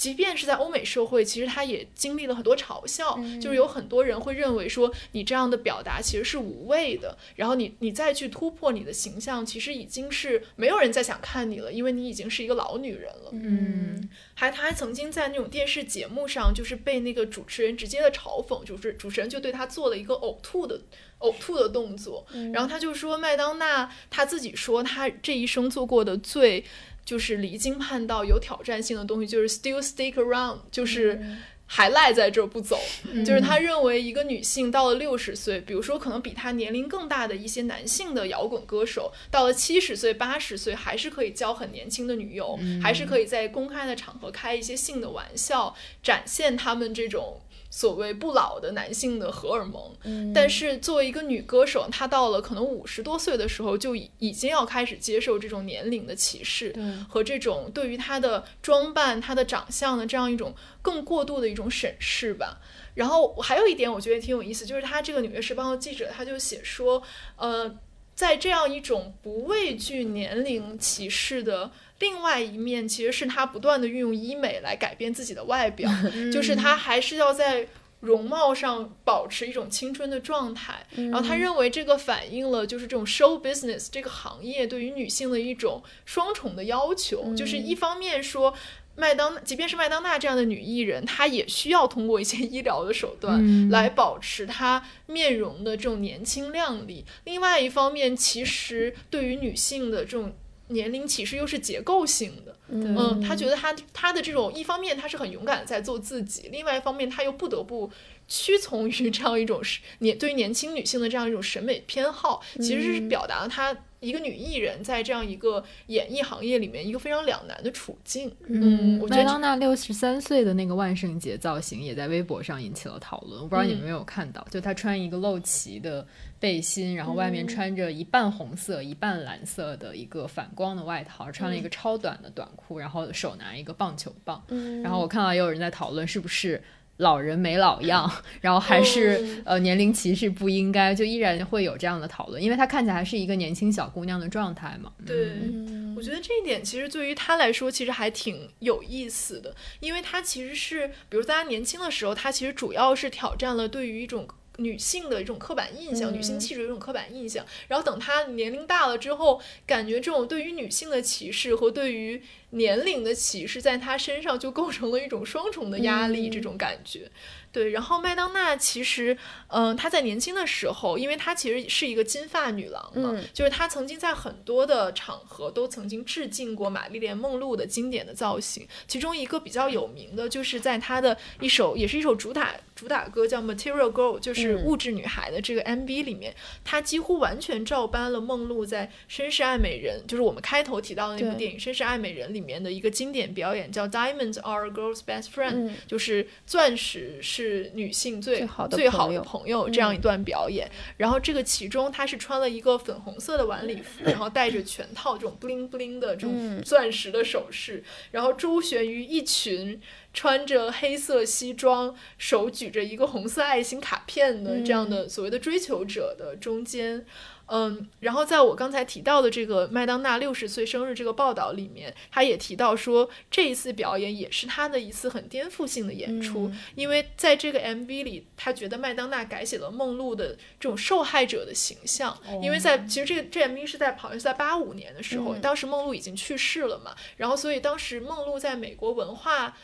即便是在欧美社会，其实他也经历了很多嘲笑，就是有很多人会认为说你这样的表达其实是无谓的，然后你你再去突破你的形象，其实已经是没有人再想看你了，因为你已经是一个老女人了。
嗯，
还他还曾经在那种电视节目上，就是被那个主持人直接的嘲讽，就是主持人就对他做了一个呕吐的呕吐的动作，然后他就说麦当娜他自己说他这一生做过的最。就是离经叛道、有挑战性的东西，就是 still stick around，就是还赖在这儿不走。就是他认为一个女性到了六十岁，比如说可能比她年龄更大的一些男性的摇滚歌手，到了七十岁、八十岁，还是可以交很年轻的女友，还是可以在公开的场合开一些性的玩笑，展现他们这种。所谓不老的男性的荷尔蒙。
嗯
但是作为一个女歌手，她到了可能五十多岁的时候，就已已经要开始接受这种年龄的歧视和这种对于她的装扮、她的长相的这样一种更过度的一种审视吧。然后还有一点我觉得挺有意思，就是她这个《纽约时报》的记者他就写说，呃，在这样一种不畏惧年龄歧视的。另外一面其实是她不断的运用医美来改变自己的外表，就是她还是要在容貌上保持一种青春的状态。然后他认为这个反映了就是这种 show business 这个行业对于女性的一种双重的要求，就是一方面说。麦当，即便是麦当娜这样的女艺人，她也需要通过一些医疗的手段
嗯
来保持她面容的这种年轻靓丽。另外一方面，其实对于女性的这种年龄歧视又是结构性的。嗯，他觉得他他的这种一方面他是很勇敢地在做自己，另外一方面他又不得不屈从于这样一种是年对于年轻女性的这样一种审美偏好，其实是表达了她一个女艺人在这样一个演艺行业里面一个非常两难的处境。嗯，我觉得
麦当娜六十三岁的那个万圣节造型也在微博上引起了讨论，我不知道你们有没有看到，就她穿一个露脐的背心，然后外面穿着一半红色、一半蓝色的一个反光的外套，穿了一个超短的短裤，然后手拿一个棒球棒。然后我看到也有人在讨论是不是。老人没老样，<laughs> 然后还是、呃年龄歧视不应该，就依然会有这样的讨论，因为她看起来还是一个年轻小姑娘的状态嘛。
对，
嗯
我觉得这一点其实对于她来说，其实还挺有意思的，因为她其实是，比如在她年轻的时候，她其实主要是挑战了对于一种。女性的一种刻板印象，女性气质的一种刻板印象。然后等她年龄大了之后，感觉这种对于女性的歧视和对于年龄的歧视，在她身上就构成了一种双重的压力，这种感觉。对，然后麦当娜其实，嗯、她在年轻的时候，因为她其实是一个金发女郎嘛，
嗯
就是她曾经在很多的场合都曾经致敬过玛丽莲梦露的经典的造型，其中一个比较有名的就是在她的一首也是一首主打主打歌叫《Material Girl》，就是
嗯
物质女孩的这个 MV 里面，她几乎完全照搬了梦露在《绅士爱美人》，就是我们开头提到的那部电影《绅士爱美人》里面的一个经典表演，叫 Diamonds are a girl's best friend，、
嗯
就是钻石是女性最
最好的
最好的
朋友
这样一段表演。然后这个其中她是穿了一个粉红色的晚礼服，然后戴着全套这种 bling bling 的这种
嗯
钻石的首饰，然后周旋于一群穿着黑色西装、手举着一个红色爱心卡片的这样的所谓的追求者的中间。嗯，然后在我刚才提到的这个麦当娜六十岁生日这个报道里面，他也提到说，这一次表演也是他的一次很颠覆性的演出，
嗯
因为在这个 MV 里，他觉得麦当娜改写了梦露的这种受害者的形象，因为在其实这个这 MV 是在好像是在八五年的时候，
嗯
当时梦露已经去世了嘛，然后所以当时梦露在美国文化。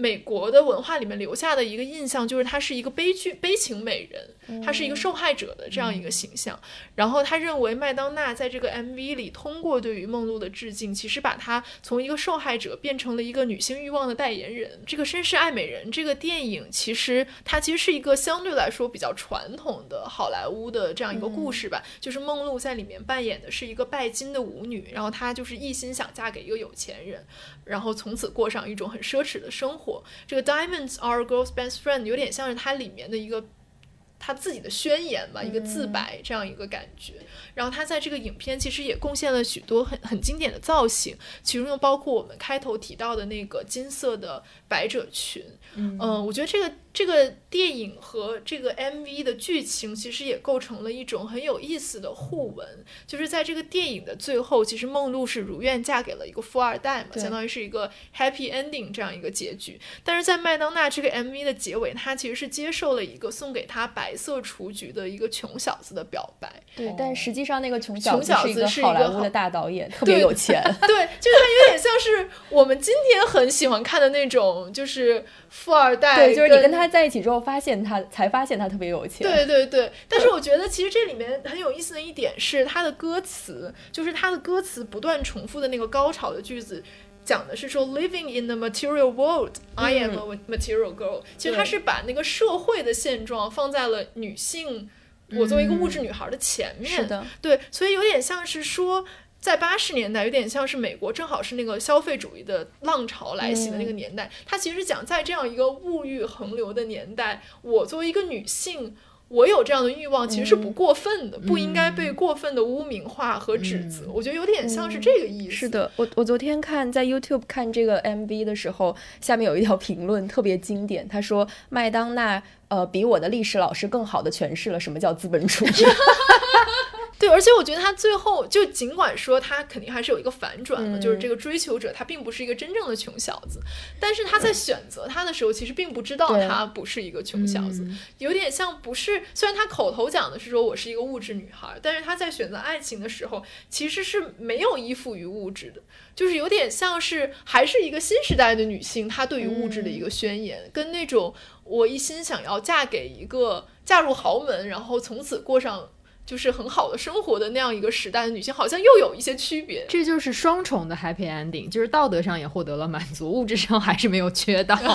美国的文化里面留下的一个印象就是她是一个悲剧悲情美人，她是一个受害者的这样一个形象。然后他认为麦当娜在这个 MV 里通过对于梦露的致敬，其实把她从一个受害者变成了一个女性欲望的代言人。这个《绅士爱美人》这个电影，其实它其实是一个相对来说比较传统的好莱坞的这样一个故事吧，就是梦露在里面扮演的是一个拜金的舞女，然后她就是一心想嫁给一个有钱人，然后从此过上一种很奢侈的生活。这个 Diamonds are girl's best friend 有点像是它里面的一个他自己的宣言吧，一个自白这样一个感觉。然后他在这个影片其实也贡献了许多很很经典的造型，其中又包括我们开头提到的那个金色的百褶裙。嗯、我觉得这个这个电影和这个 MV 的剧情其实也构成了一种很有意思的互文。就是在这个电影的最后，其实梦露是如愿嫁给了一个富二代嘛，相当于是一个 happy ending 这样一个结局。但是在麦当娜这个 MV 的结尾，她其实是接受了一个送给她白色雏菊的一个穷小子的表白。
对，但实际上那个穷小
穷小
子是一个
好
莱坞的大导演，特别有钱。<laughs>
对，就是他有点像是我们今天很喜欢看的那种，就是富二代。
对，就是你跟他在一起之后，发现他才发现他特别有钱。
对对对，但是我觉得其实这里面很有意思的一点是，他的歌词，就是他的歌词不断重复的那个高潮的句子。讲的是说，living in the material world, I am a material girl、其实
他
是把那个社会的现状放在了女性，我作为一个物质女孩的前面。
是的，
对，所以有点像是说，在八十年代，有点像是美国正好是那个消费主义的浪潮来袭的那个年代。它其实讲在这样一个物欲横流的年代，我作为一个女性。我有这样的欲望，其实是不过分的，不应该被过分的污名化和指责。我觉得有点像是这个意思。
是的，我我昨天看在 YouTube 看这个 MV 的时候，下面有一条评论特别经典，他说麦当娜呃比我的历史老师更好的诠释了什么叫资本主义。<laughs>
对，而且我觉得他最后就尽管说他肯定还是有一个反转的，就是这个追求者他并不是一个真正的穷小子，但是他在选择他的时候其实并不知道他不是一个穷小子，有点像不是。虽然他口头讲的是说我是一个物质女孩，但是他在选择爱情的时候其实是没有依附于物质的，就是有点像是还是一个新时代的女性，她对于物质的一个宣言，跟那种我一心想要嫁给一个嫁入豪门，然后从此过上。就是很好的生活的那样一个时代的女性，好像又有一些区别。
这就是双重的 happy ending，就是道德上也获得了满足，物质上还是没有缺到。<laughs>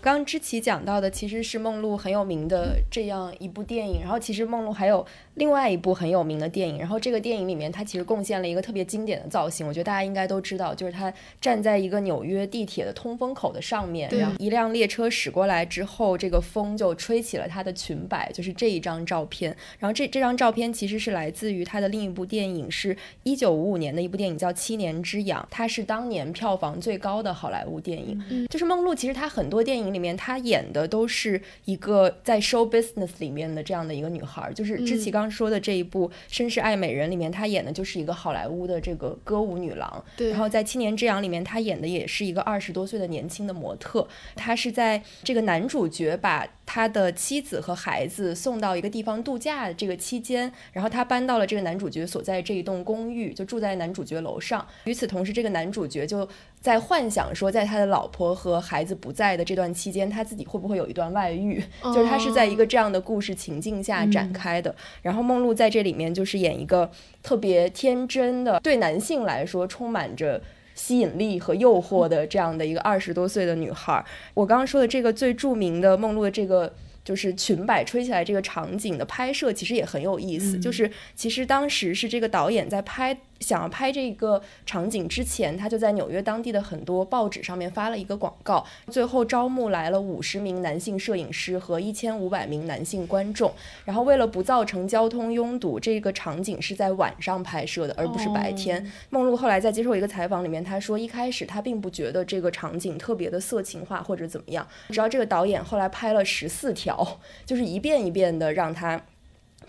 刚知琪讲到的其实是梦露很有名的这样一部电影，然后其实梦露还有。另外一部很有名的电影，然后这个电影里面，她其实贡献了一个特别经典的造型，我觉得大家应该都知道，就是她站在一个纽约地铁的通风口的上面，然后一辆列车驶过来之后，这个风就吹起了她的裙摆，就是这一张照片。然后这这张照片其实是来自于他的另一部电影，是一九五五年的一部电影叫《七年之痒》，它是当年票房最高的好莱坞电影。就是梦露，其实她很多电影里面，她演的都是一个在 show business 里面的这样的一个女孩，就是志奇刚。说的这一部《绅士爱美人》里面，她演的就是一个好莱坞的这个歌舞女郎。
对。
然后在《七年之痒》里面，她演的也是一个二十多岁的年轻的模特。她是在这个男主角把他的妻子和孩子送到一个地方度假的这个期间，然后他搬到了这个男主角所在这一栋公寓，就住在男主角楼上。与此同时，这个男主角就。在幻想说，在他的老婆和孩子不在的这段期间，他自己会不会有一段外遇？<laughs> 就是他是在一个这样的故事情境下展开的。然后梦露在这里面就是演一个特别天真的，对男性来说充满着吸引力和诱惑的这样的一个二十多岁的女孩。我刚刚说的这个最著名的梦露的这个。就是裙摆吹起来这个场景的拍摄其实也很有意思。就是其实当时是这个导演在拍想要拍这个场景之前，他就在纽约当地的很多报纸上面发了一个广告，最后招募来了五十名男性摄影师和一千五百名男性观众。然后为了不造成交通拥堵，这个场景是在晚上拍摄的，而不是白天。梦露后来在接受一个采访里面，他说一开始他并不觉得这个场景特别的色情化或者怎么样，直到这个导演后来拍了十四条。就是一遍一遍的让他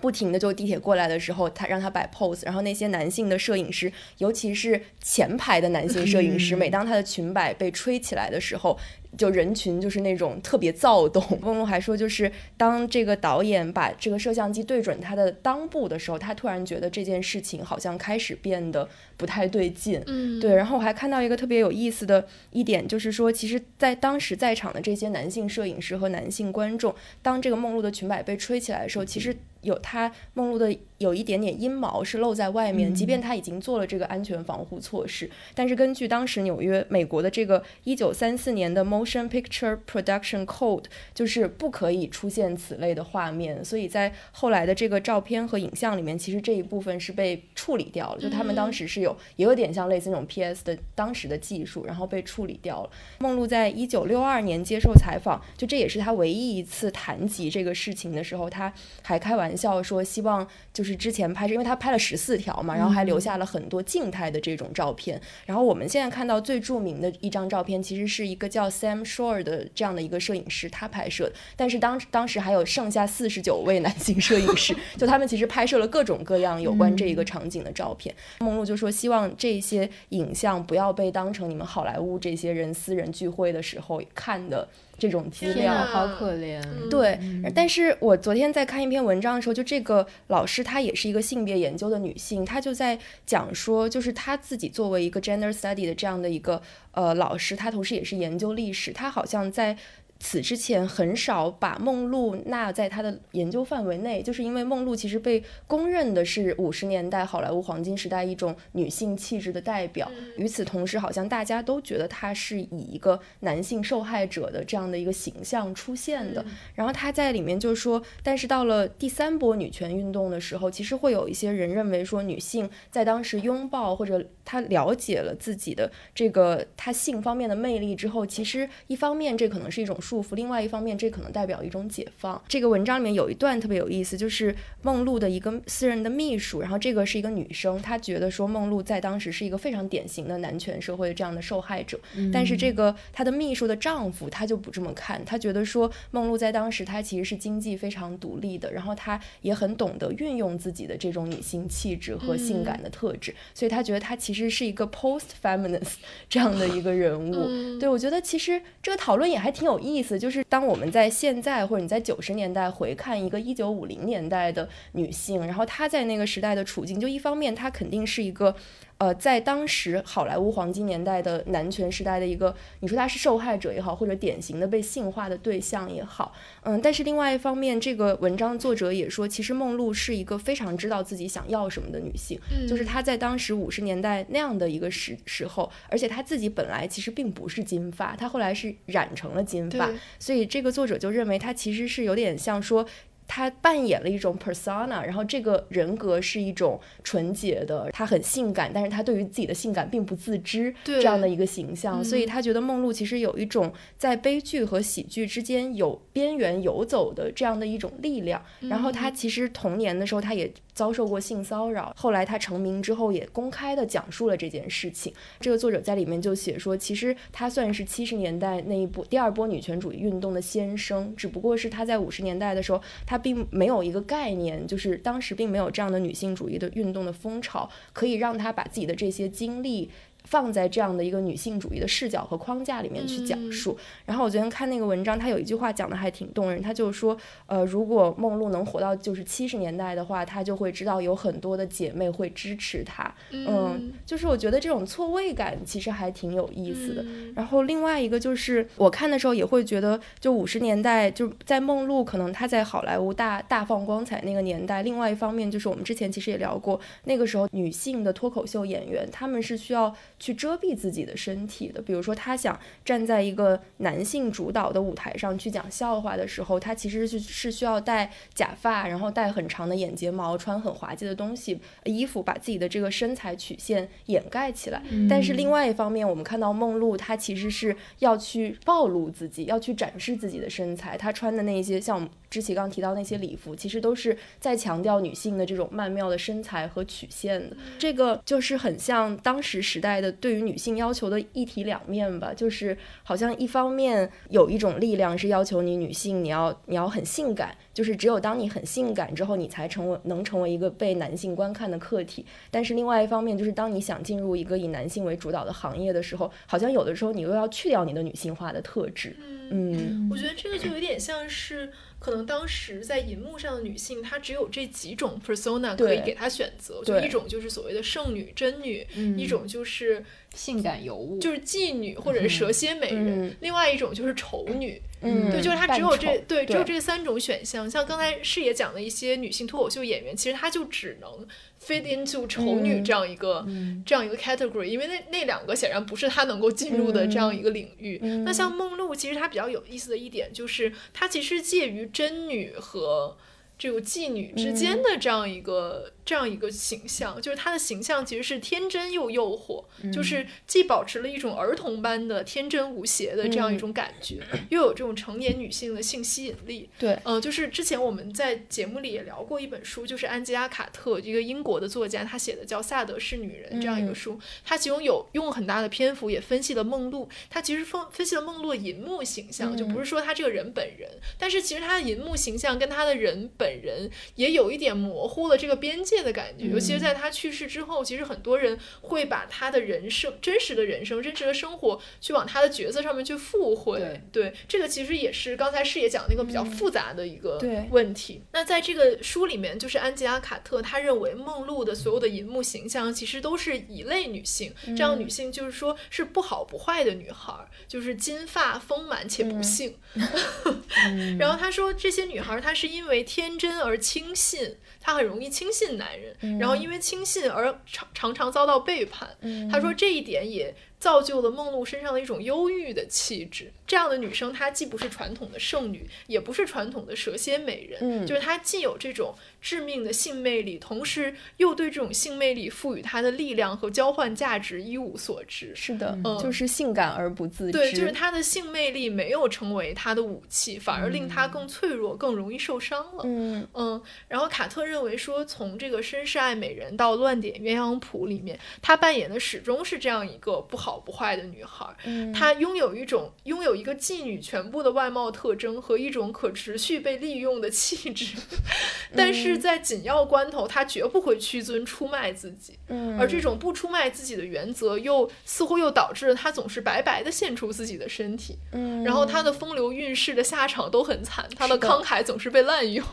不停的就地铁过来的时候，他让他摆 pose，然后那些男性的摄影师，尤其是前排的男性摄影师，每当他的裙摆被吹起来的时候。就人群就是那种特别躁动。<laughs> 梦露还说，就是当这个导演把这个摄像机对准他的裆部的时候，他突然觉得这件事情好像开始变得不太对劲。
嗯，
对。然后我还看到一个特别有意思的一点，就是说，其实，在当时在场的这些男性摄影师和男性观众，当这个梦露的裙摆被吹起来的时候，其实有他梦露的有一点点阴毛是露在外面，即便他已经做了这个安全防护措施，但是根据当时纽约美国的这个一九三四年的 Motion Picture Production Code 就是不可以出现此类的画面，所以在后来的这个照片和影像里面，其实这一部分是被处理掉了。就他们当时是有也有点像类似那种 PS 的当时的技术，然后被处理掉了。梦露在一九六二年接受采访，就这也是他唯一一次谈及这个事情的时候，他还开玩笑说，希望就是之前拍摄，因为他拍了十四条嘛，然后还留下了很多静态的这种照片。然后我们现在看到最著名的一张照片，其实是一个叫 Sam Shore 的这样的一个摄影师他拍摄的，但是当当时还有剩下四十九位男性摄影师，<laughs> 就他们其实拍摄了各种各样有关这一个场景的照片。梦露就说希望这些影像不要被当成你们好莱坞这些人私人聚会的时候看的。这种资料
好可怜，
对。但是我昨天在看一篇文章的时候，就这个老师她也是一个性别研究的女性，她就在讲说，就是她自己作为一个 gender study 的这样的一个呃老师，她同时也是研究历史，她好像在。此之前很少把梦露纳在他的研究范围内，就是因为梦露其实被公认的是五十年代好莱坞黄金时代一种女性气质的代表。与此同时，好像大家都觉得她是以一个男性受害者的这样的一个形象出现的。然后她在里面就说，但是到了第三波女权运动的时候，其实会有一些人认为说，女性在当时拥抱或者她了解了自己的这个她性方面的魅力之后，其实一方面这可能是一种。束缚，另外一方面，这可能代表一种解放。这个文章里面有一段特别有意思，就是梦露的一个私人的秘书，然后这个是一个女生，她觉得说梦露在当时是一个非常典型的男权社会的这样的受害者，但是这个她的秘书的丈夫他就不这么看，他觉得说梦露在当时她其实是经济非常独立的，然后她也很懂得运用自己的这种女性气质和性感的特质，所以她觉得她其实是一个 post feminist 这样的一个人物。对我觉得其实这个讨论也还挺有意。意思就是，当我们在现在或者你在九十年代回看一个一九五零年代的女性，然后她在那个时代的处境，就一方面她肯定是一个。呃，在当时好莱坞黄金年代的男权时代的一个，你说他是受害者也好，或者典型的被性化的对象也好，嗯，但是另外一方面，这个文章作者也说，其实梦露是一个非常知道自己想要什么的女性，就是她在当时五十年代那样的一个时时候，而且她自己本来其实并不是金发，她后来是染成了金发，所以这个作者就认为她其实是有点像说。他扮演了一种 persona，然后这个人格是一种纯洁的，他很性感，但是他对于自己的性感并不自知，这样的一个形象，所以他觉得梦露其实有一种在悲剧和喜剧之间有边缘游走的这样的一种力量。然后他其实童年的时候他也遭受过性骚扰，后来他成名之后也公开的讲述了这件事情。这个作者在里面就写说，其实他算是七十年代那一波第二波女权主义运动的先声，只不过是他在五十年代的时候他。并没有一个概念，就是当时并没有这样的女性主义的运动的风潮，可以让他把自己的这些经历。放在这样的一个女性主义的视角和框架里面去讲述。然后我昨天看那个文章，他有一句话讲的还挺动人。他就是说，呃，如果梦露能活到就是七十年代的话，她就会知道有很多的姐妹会支持她。嗯，就是我觉得这种错位感其实还挺有意思的。然后另外一个就是我看的时候也会觉得，就五十年代就在梦露可能她在好莱坞大大放光彩那个年代。另外一方面就是我们之前其实也聊过，那个时候女性的脱口秀演员她们是需要。去遮蔽自己的身体的，比如说他想站在一个男性主导的舞台上去讲笑话的时候，他其实是是需要戴假发，然后戴很长的眼睫毛，穿很滑稽的东西衣服，把自己的这个身材曲线掩盖起来。但是另外一方面，我们看到梦露，她其实是要去暴露自己，要去展示自己的身材。她穿的那些像之前刚提到那些礼服，其实都是在强调女性的这种曼妙的身材和曲线的。这个就是很像当时时代的。对于女性要求的一体两面吧，就是好像一方面有一种力量是要求你女性，你要你要很性感，就是只有当你很性感之后，你才成为能成为一个被男性观看的客体。但是另外一方面，就是当你想进入一个以男性为主导的行业的时候，好像有的时候你又要去掉你的女性化的特质。嗯，
我觉得这个就有点像是。可能当时在银幕上的女性，她只有这几种 persona 可以给她选择，就一种就是所谓的剩女、真女，一种就是
性感尤物，
就是妓女或者蛇蝎美人，另外一种就是丑女。嗯，对，就是她只有这对只有这三种选项。像刚才视野讲的一些女性脱口秀演员，其实她就只能。fit into 丑女这样一个这样一个 category，因为那那两个显然不是她能够进入的这样一个领域。那像梦露，其实她比较有意思的一点就是，她其实介于真女和这个妓女之间的这样一个。这样一个形象，就是他的形象其实是天真又诱惑，就是既保持了一种儿童般的天真无邪的这样一种感觉，<clears throat> 又有这种成年女性的性吸引力。
对，
嗯，就是之前我们在节目里也聊过一本书，就是安吉拉·卡特，一个英国的作家，他写的叫《萨德是女人》这样一个书，他其中有用很大的篇幅也分析了梦露，他其实分分析了梦露的银幕形象，就不是说他这个人本人，但是其实他的银幕形象跟他的人本本人也有一点模糊了这个边界的感觉。尤其是在他去世之后，其实很多人会把他的人生、真实的人生、真实的生活去往他的角色上面去附会。对，这个其实也是刚才视野讲那个比较复杂的一个问题。那在这个书里面，就是安吉拉·卡特，他认为梦露的所有的银幕形象其实都是乙类女性，这样女性就是说是不好不坏的女孩，就是金发丰满且不幸。<laughs> <laughs> 然后他说，这些女孩她是因为天真而轻信，她很容易轻信男人，然后因为轻信而常常常遭到背叛。她说这一点也。造就了梦露身上的一种忧郁的气质。这样的女生，她既不是传统的剩女，也不是传统的蛇蝎美人，
嗯，
就是她既有这种致命的性魅力，同时又对这种性魅力赋予她的力量和交换价值一无所知。
是的，嗯就是性感而不自知。
对，就是她的性魅力没有成为她的武器，反而令她更脆弱，更容易受伤了。
嗯
嗯。然后卡特认为说，从这个绅士爱美人到乱点鸳鸯谱里面，她扮演的始终是这样一个不好不坏的女孩。她拥有一种拥有。一个妓女全部的外貌特征和一种可持续被利用的气质，<laughs> 但是在紧要关头，她绝不会屈尊出卖自己。
嗯，
而这种不出卖自己的原则，又似乎又导致了她总是白白的献出自己的身体。
嗯，
然后她的风流韵事的下场都很惨，她的慷慨总是被滥用。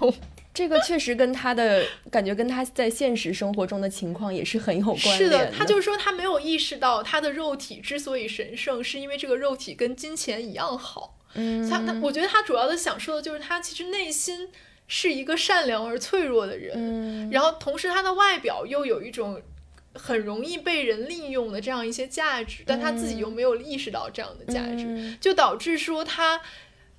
这个确实跟他的感觉，跟他在现实生活中的情况也是很有关联。
是
的，
他就是说，他没有意识到他的肉体之所以神圣，是因为这个肉体跟金钱一样好。
嗯，
他他，我觉得他主要的想说的就是，他其实内心是一个善良而脆弱的人。
嗯，
然后同时他的外表又有一种很容易被人利用的这样一些价值，但他自己又没有意识到这样的价值，就导致说他。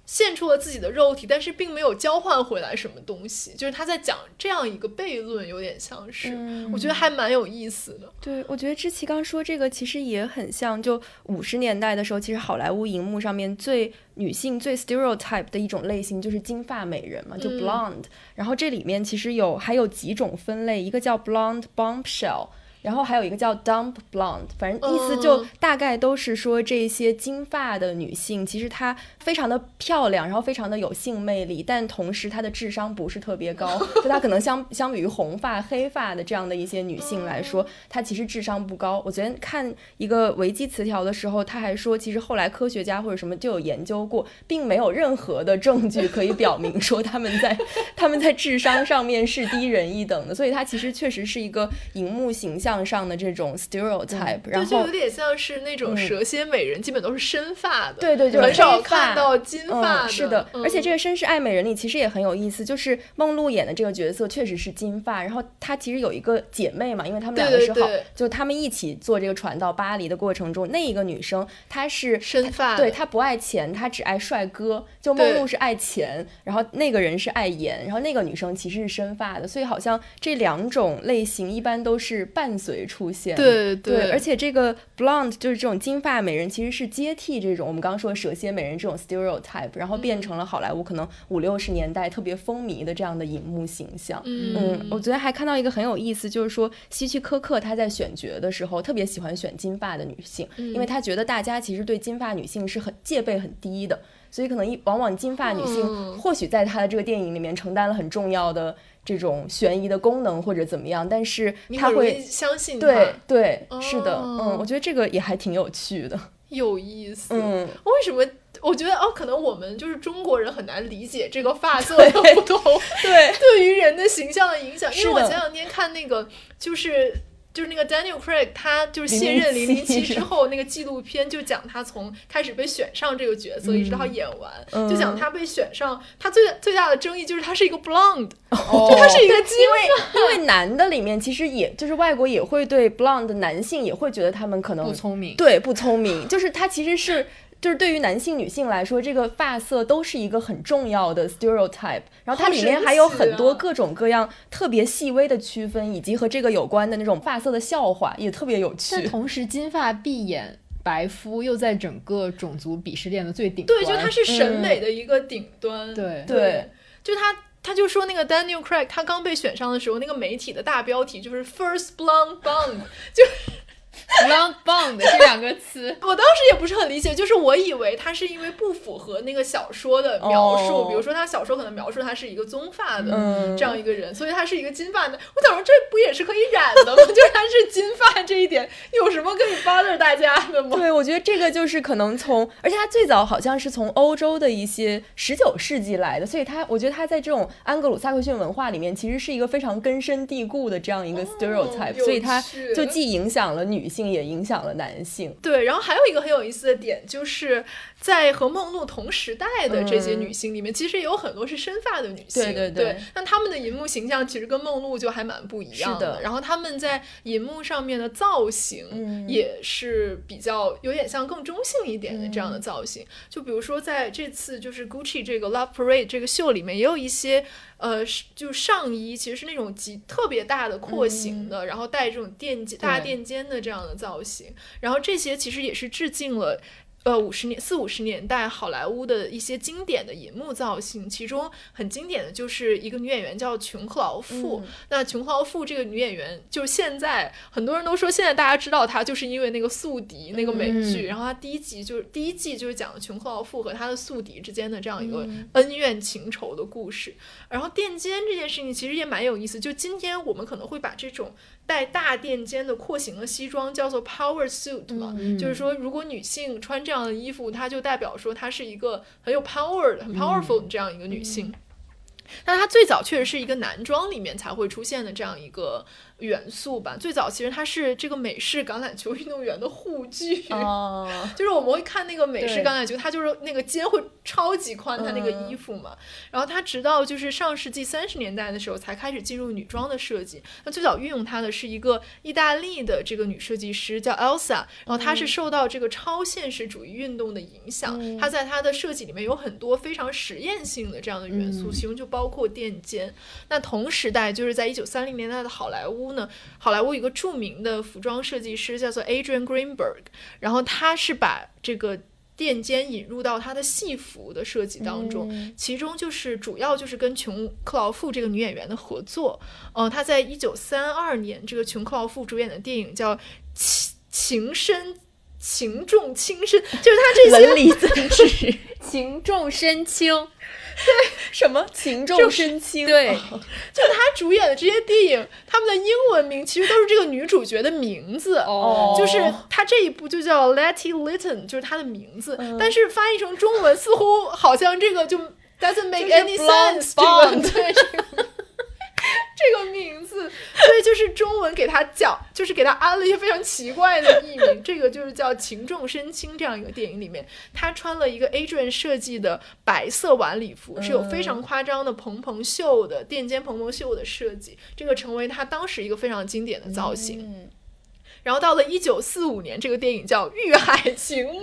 献出了自己的肉体，但是并没有交换回来什么东西。就是他在讲这样一个悖论，有点像是，我觉得还蛮有意思的。
对，我觉得知琪刚说这个其实也很像，就五十年代的时候，其实好莱坞荧幕上面最女性最 stereotype 的一种类型就是金发美人嘛，就 blonde。然后这里面其实有还有几种分类，一个叫 blonde bombshell。然后还有一个叫 dump blonde，反正意思就大概都是说这些金发的女性，其实她非常的漂亮，然后非常的有性魅力，但同时她的智商不是特别高，<laughs> 就她可能相相比于红发、黑发的这样的一些女性来说，她其实智商不高。我昨天看一个维基词条的时候，他还说，其实后来科学家或者什么就有研究过，并没有任何的证据可以表明说他们在 <laughs> 他们在智商上面是低人一等的，所以她其实确实是一个荧幕形象。上的这种 stereotype，然后
就有点像是那种蛇蝎美人，基本都是深发的，
对对，
很少看到金发。
是的，而且这个绅士爱美人里其实也很有意思，就是梦露演的这个角色确实是金发，然后她其实有一个姐妹嘛，因为她们两个是好，就她们一起坐这个船到巴黎的过程中，那一个女生她是
深发，
对她不爱钱，她只爱帅哥，就梦露是爱钱，然后那个人是爱颜，然后那个女生其实是深发的，所以好像这两种类型一般都是伴。随出现，
对
对，而且这个 blonde 就是这种金发美人，其实是接替这种我们刚刚说蛇蝎美人这种 stereotype，然后变成了好莱坞可能五六十年代特别风靡的这样的荧幕形象。
嗯，
我昨天还看到一个很有意思，就是说希区柯克他在选角的时候特别喜欢选金发的女性，因为他觉得大家其实对金发女性是很戒备很低的，所以可能一往往金发女性或许在她的这个电影里面承担了很重要的。这种悬疑的功能或者怎么样，但是她会
相信
对对是的，嗯，我觉得这个也还挺有趣的，<laughs>
有意思。
嗯，<laughs>
为什么？我觉得哦，可能我们就是中国人很难理解这个发色的不同，
对 <laughs>
对于人的形象的影响。因为我前两天看那个就是。就是那个 Daniel Craig，他就是卸任零零七之后，那个纪录片就讲他从开始被选上这个角色，一直到演完，就讲他被选上，他最最大的争议就是他是一个 blonde，就他是一个因
为。因为男的里面其实也就是外国也会对 blonde 男性也会觉得他们可能
不聪明，
对不聪明，就是他其实是。就是对于男性、女性来说，这个发色都是一个很重要的 stereotype。然后它里面还有很多各种各样特别细微的区分，以及和这个有关的那种发色的笑话，也特别有趣。
但同时，金发碧眼白肤又在整个种族鄙视链的最顶
端。对，就它是审美的一个顶端。
对
对，
就他，他就说那个 Daniel Craig，他刚被选上的时候，那个媒体的大标题就是 First Blonde Bond，就。
Long bond 这两个词，
我当时也不是很理解，就是我以为他是因为不符合那个小说的描述，
哦
比如说他小说可能描述他是一个棕发的
嗯
这样一个人，所以他是一个金发的。我想说这不也是可以染的吗？<laughs> 就是他是金发这一点有什么可以 bother 大家的吗？
对，我觉得这个就是可能从，而且他最早好像是从欧洲的一些十九世纪来的，所以他，我觉得他在这种安格鲁萨克逊文化里面，其实是一个非常根深蒂固的这样一个 stereotype，、所以
他
就既影响了女性，性也影响了男性。
对，然后还有一个很有意思的点，就是在和梦露同时代的这些女星里面，其实也有很多是深发的女性。
对对
对
对
那她们的银幕形象其实跟梦露就还蛮不一样
是的
然后她们在银幕上面的造型
嗯
也是比较有点像更中性一点的这样
嗯
的造型。就比如说在这次就是 Gucci 这个 Love Parade 这个秀里面，也有一些呃，是就上衣其实是那种极特别大的廓形的，然后带这种垫肩大垫肩的这样的造型，然后这些其实也是致敬了。呃，五十年四五十年代好莱坞的一些经典的银幕造型，其中很经典的就是一个女演员叫琼克劳馥。
嗯
那琼克劳馥这个女演员，就是现在很多人都说，现在大家知道她就是因为那个宿敌那个美剧，
嗯
然后她第一集就是第一季就是讲琼克劳馥和她的宿敌之间的这样一个
嗯
恩怨情仇的故事。然后垫肩这件事情其实也蛮有意思，就今天我们可能会把这种带大垫肩的廓形的西装叫做 power suit 嘛，
嗯
就是说如果女性穿这样的衣服，它就代表说她是一个很有 power 的、很 powerful 的这样一个女性。那它最早确实是一个男装里面才会出现的这样一个元素吧。最早其实它是这个美式橄榄球运动员的护具，
哦，<laughs>
就是我们会看那个美式橄榄球，它就是那个肩会超级宽，它那个衣服嘛。然后它直到就是上世纪三十年代的时候才开始进入女装的设计。那最早运用它的是一个意大利的这个女设计师叫 Elsa，然后她是受到这个超现实主义运动的影响，
嗯
她在她的设计里面有很多非常实验性的这样的元素，
嗯
其中就包括垫肩。那同时代就是在一九三零年代的好莱坞呢，好莱坞有一个著名的服装设计师叫做 Adrian Greenberg，然后他是把这个垫肩引入到他的戏服的设计当中，
嗯。
其中就是主要就是跟琼克劳馥这个女演员的合作。呃，他在一九三二年这个琼克劳馥主演的电影叫《情情深情重轻深》，就是他这些 <laughs>
文理增值，<laughs>
情重深轻，<laughs>
什么情重深轻？
对
哦
就是她主演的这些电影，他们的英文名其实都是这个女主角的名字。
哦
就是她这一部就叫 Letty Litton，就是她的名字，
嗯
但是翻译成中文似乎好像这个就 doesn't make any sense 这个。<laughs> 这个名字，所以就是中文给他叫，就是给他安了一些非常奇怪的艺名。这个就是叫《情重深轻》这样一个电影里面，他穿了一个 Adrian 设计的白色晚礼服，是有非常夸张的蓬蓬袖的垫肩蓬蓬袖的设计，这个成为他当时一个非常经典的造型。
嗯
然后到了一九四五年，这个电影叫《遇海情魔》，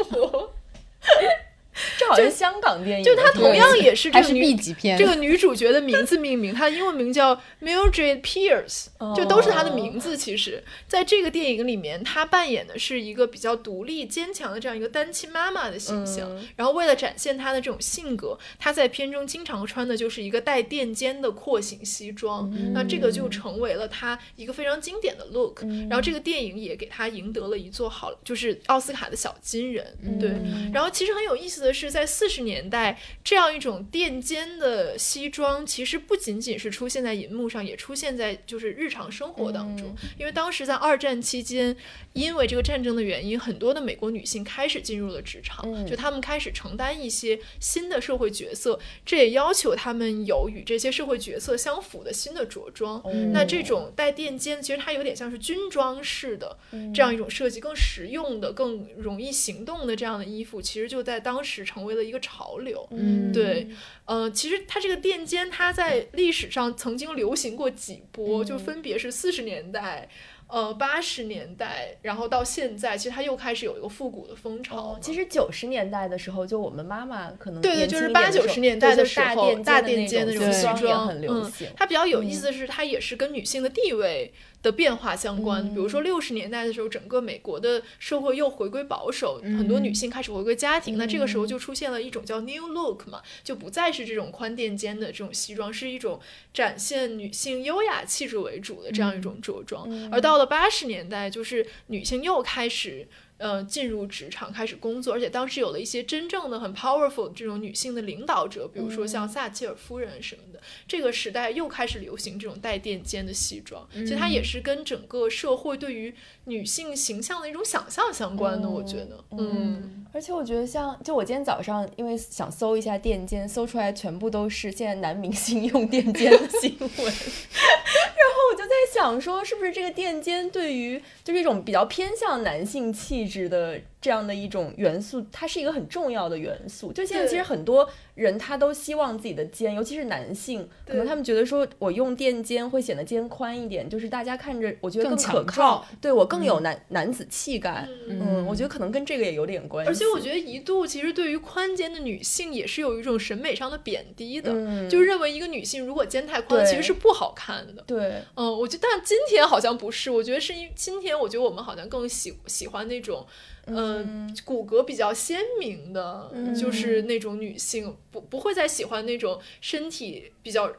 <laughs> <laughs>
这好像是香港电影，
就它同样也是这个女
B 级片，
这个女主角的名字命名，她的英文名叫 Mildred Pierce，就都是她的名字。其实，在这个电影里面，她扮演的是一个比较独立、坚强的这样一个单亲妈妈的形象。
嗯
然后，为了展现她的这种性格，她在片中经常穿的就是一个带垫肩的廓形西装。那这个就成为了她一个非常经典的 look。然后，这个电影也给她赢得了一座好，就是奥斯卡的小金人。对，然后其实很有意思的是，在四十年代，这样一种垫肩的西装，其实不仅仅是出现在银幕上，也出现在就是日常生活当中。因为当时在二战期间，因为这个战争的原因，很多的美国女性开始进入了职场，
嗯
就她们开始承担一些新的社会角色，这也要求她们有与这些社会角色相符的新的着装。那这种带垫肩，其实它有点像是军装式的这样一种设计，更实用的、更容易行动的这样的衣服，其实就在当时成为了一个潮流。
嗯
对，呃，其实它这个垫肩，它在历史上曾经流行过几波，就分别是四十年代。呃，八十年代，然后到现在，其实它又开始有一个复古的风潮
哦。，其实九十年代的时候，就我们妈妈可能
对对，就是八九十年代的时候，大
大
垫肩
的
那种西
种装也很流
嗯
行。
它比较有意思的是，它也是跟女性的地位的变化相关。比如
嗯
说六十年代的时候，整个美国的社会又回归保守，很多女性开始回归家庭。那这个时候就出现了一种叫 new look 嘛，就不再是这种宽垫肩的这种西装，是一种展现女性优雅气质为主的这样一种着装。而到了了八十年代，就是女性又开始。呃，进入职场开始工作，而且当时有了一些真正的很 powerful 这种女性的领导者，比如说像撒切尔夫人什么的。这个时代又开始流行这种带垫肩的西装，其实它也是跟整个社会对于女性形象的一种想象相关的。我觉得，嗯，
而且我觉得像就我今天早上因为想搜一下垫肩，搜出来全部都是现在男明星用垫肩的新闻，<laughs> 然后我就在想说，是不是这个垫肩对于就是一种比较偏向男性气质的。这样的一种元素，它是一个很重要的元素。就现在其实很多人他都希望自己的肩，尤其是男性，可能他们觉得说我用垫肩会显得肩宽一点，就是大家看着我觉得更可靠，对我更有男男子气概。嗯，我觉得可能跟这个也有点关系。
而且我觉得一度其实对于宽肩的女性也是有一种审美上的贬低的，就认为一个女性如果肩太宽，其实是不好看的。
对，
嗯，我觉得但今天好像不是，我觉得是因今天我觉得我们好像更喜喜欢那种。嗯，骨骼比较鲜明的，就是那种女性，不不会再喜欢那种身体比较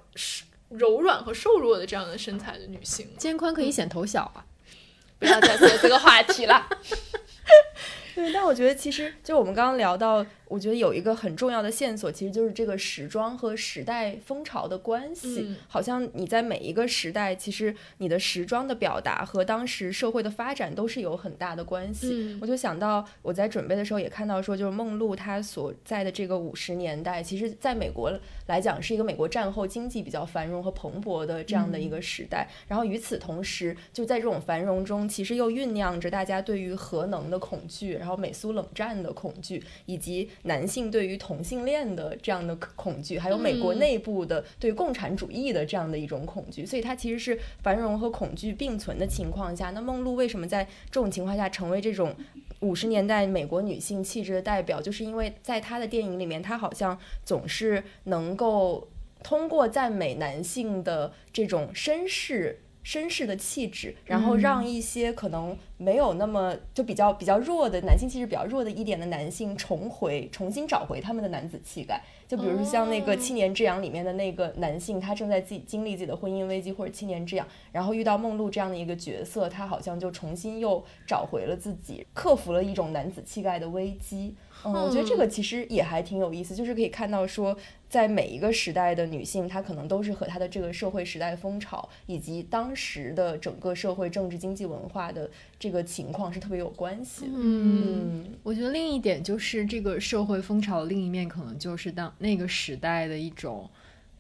柔软和瘦弱的这样的身材的女性。
肩宽可以显头小啊！
不要再说这个话题了。<laughs>
对，但我觉得其实就我们刚刚聊到。我觉得有一个很重要的线索，其实就是这个时装和时代风潮的关系。好像你在每一个时代，其实你的时装的表达和当时社会的发展都是有很大的关系。我就想到我在准备的时候也看到说，就是梦露她所在的这个五十年代，其实在美国来讲是一个美国战后经济比较繁荣和蓬勃的这样的一个时代。然后与此同时，就在这种繁荣中，其实又酝酿着大家对于核能的恐惧，然后美苏冷战的恐惧，以及男性对于同性恋的这样的恐惧，还有美国内部的对共产主义的这样的一种恐惧，所以它其实是繁荣和恐惧并存的情况下。那梦露为什么在这种情况下成为这种五十年代美国女性气质的代表？就是因为在她的电影里面，她好像总是能够通过赞美男性的这种绅士。绅士的气质，然后让一些可能没有那么就比较比较弱的男性气质比较弱的一点的男性重回重新找回他们的男子气概。就比如说像那个《七年之痒》里面的那个男性，他正在自己经历自己的婚姻危机或者七年之痒，然后遇到梦露这样的一个角色，他好像就重新又找回了自己，克服了一种男子气概的危机。嗯，我觉得这个其实也还挺有意思，就是可以看到说。在每一个时代的女性，她可能都是和她的这个社会时代风潮，以及当时的整个社会政治经济文化的这个情况是特别有关系。
嗯，我觉得另一点就是这个社会风潮的另一面，可能就是当那个时代的一种，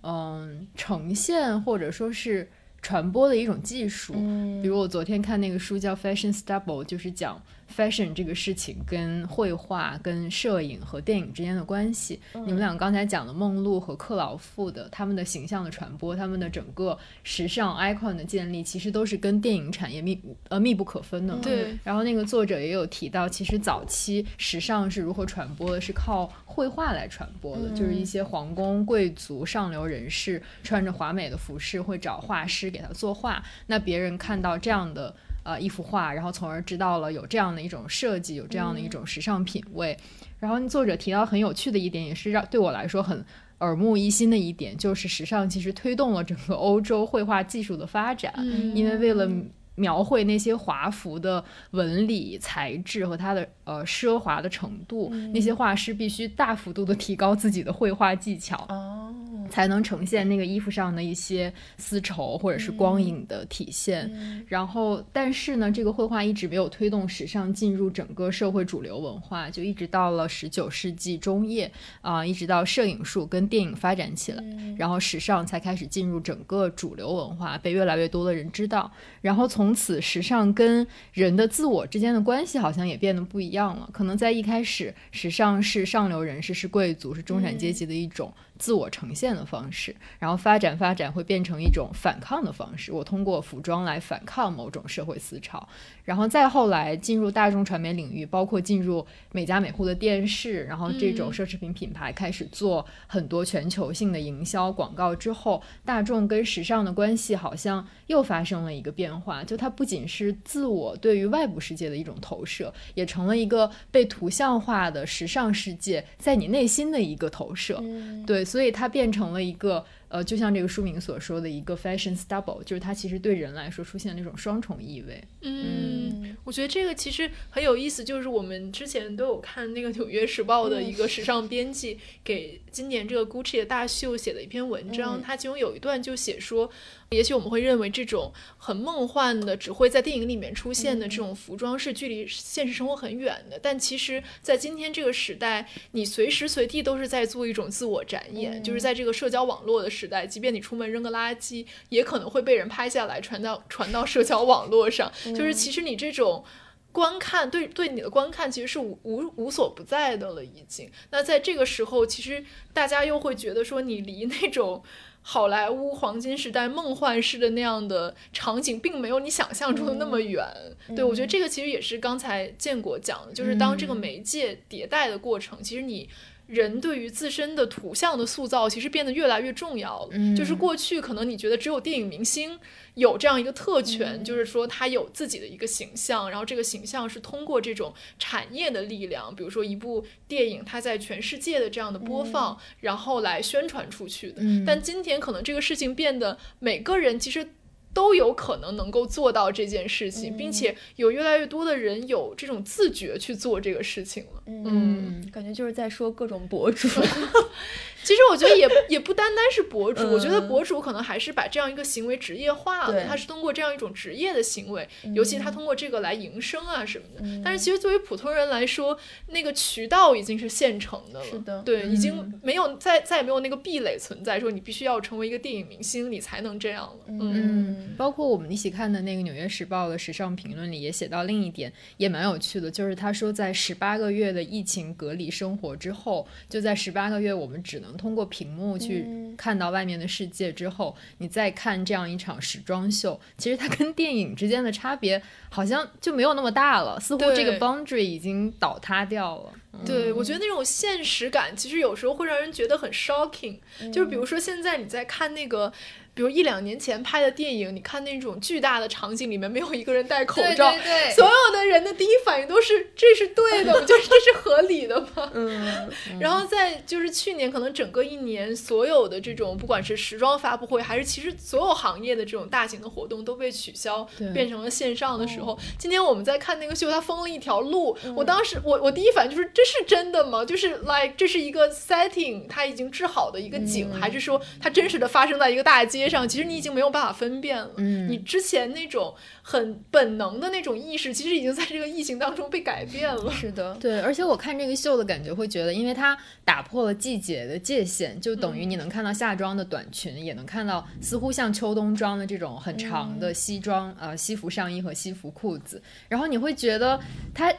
嗯，呈现或者说是传播的一种技术。嗯，比如我昨天看那个书叫《Fashion Stable》，就是讲。Fashion 这个事情跟绘画、跟摄影和电影之间的关系，你们俩刚才讲的梦露和克劳馥的他们的形象的传播，他们的整个时尚 icon 的建立，其实都是跟电影产业密呃密不可分的。
对。
然后那个作者也有提到，其实早期时尚是如何传播的，是靠绘画来传播的，就是一些皇宫贵族、上流人士穿着华美的服饰，会找画师给他作画。那别人看到这样的。呃，一幅画，然后从而知道了有这样的一种设计，有这样的一种时尚品味。然后作者提到很有趣的一点，也是让对我来说很耳目一新的一点，就是时尚其实推动了整个欧洲绘画技术的发展，因为为了。描绘那些华服的纹理材质和它的呃奢华的程度，那些画师必须大幅度的提高自己的绘画技巧，才能呈现那个衣服上的一些丝绸或者是光影的体现。然后，但是呢，这个绘画一直没有推动时尚进入整个社会主流文化，就一直到了十九世纪中叶啊，一直到摄影术跟电影发展起来，然后时尚才开始进入整个主流文化，被越来越多的人知道。然后从从此，时尚跟人的自我之间的关系好像也变得不一样了。可能在一开始，时尚是上流人士、是贵族、是中产阶级的一种。自我呈现的方式，然后发展发展会变成一种反抗的方式。我通过服装来反抗某种社会思潮，然后再后来进入大众传媒领域，包括进入每家每户的电视，然后这种奢侈品品牌开始做很多全球性的营销广告之后，大众跟时尚的关系好像又发生了一个变化。就它不仅是自我对于外部世界的一种投射，也成了一个被图像化的时尚世界在你内心的一个投射。对。所以它变成了一个。呃，就像这个书名所说的一个 fashion stubble，就是它其实对人来说出现那种双重意味。
嗯，我觉得这个其实很有意思，就是我们之前都有看那个《纽约时报》的一个时尚编辑给今年这个 Gucci 的大秀写的一篇文章，他其中有一段就写说。也许我们会认为这种很梦幻的、只会在电影里面出现的这种服装是距离现实生活很远的，但其实，在今天这个时代，你随时随地都是在做一种自我展演。就是在这个社交网络的时代，即便你出门扔个垃圾，也可能会被人拍下来传到传到社交网络上。就是其实你这种观看，对对你的观看，其实是无无无所不在的了，已经。那在这个时候，其实大家又会觉得说，你离那种。好莱坞黄金时代梦幻式的那样的场景，并没有你想象中的那么远。对我觉得这个其实也是刚才建国讲的，就是当这个媒介迭代的过程，其实你。人对于自身的图像的塑造，其实变得越来越重要了。就是过去可能你觉得只有电影明星有这样一个特权，就是说他有自己的一个形象，然后这个形象是通过这种产业的力量，比如说一部电影它在全世界的这样的播放，然后来宣传出去的。但今天可能这个事情变得每个人其实。都有可能能够做到这件事情，并且有越来越多的人有这种自觉去做这个事情了。
嗯，感觉就是在说各种博主。<laughs>
其实我觉得也 <laughs> 也不单单是博主，我觉得博主可能还是把这样一个行为职业化了。他是通过这样一种职业的行为，尤其他通过这个来营生啊什么的。但是其实作为普通人来说，那个渠道已经是现成的了。
是的，
对，已经没有再再也没有那个壁垒存在，说你必须要成为一个电影明星，你才能这样了。
嗯，包括我们一起看的那个《纽约时报》的时尚评论里也写到另一点，也蛮有趣的，就是他说在十八个月的疫情隔离生活之后，就在十八个月我们只能通过。屏幕去看到外面的世界之后，你再看这样一场时装秀，其实它跟电影之间的差别好像就没有那么大了，似乎这个 boundary 已经倒塌掉了。
对，我觉得那种现实感其实有时候会让人觉得很 shocking，就是比如说现在你在看那个。比如一两年前拍的电影，你看那种巨大的场景里面没有一个人戴口罩，对所有的人的第一反应都是这是对的，就是这是合理的吗？<laughs> 嗯。然后在就是去年可能整个一年所有的这种不管是时装发布会还是其实所有行业的这种大型的活动都被取消，变成了线上的时候，今天我们在看那个秀，它封了一条路，我当时我我第一反应就是这是真的吗？就是 like 这是一个 setting，它已经治好的一个景，还是说它真实的发生在一个大街？上其实你已经没有办法分辨了，嗯，你之前那种很本能的那种意识，其实已经在这个疫情当中被改变了。
是的，<laughs>
对，而且我看这个秀的感觉会觉得，因为它打破了季节的界限，就等于你能看到夏装的短裙，也能看到似乎像秋冬装的这种很长的西装，呃，西服上衣和西服裤子，然后你会觉得它。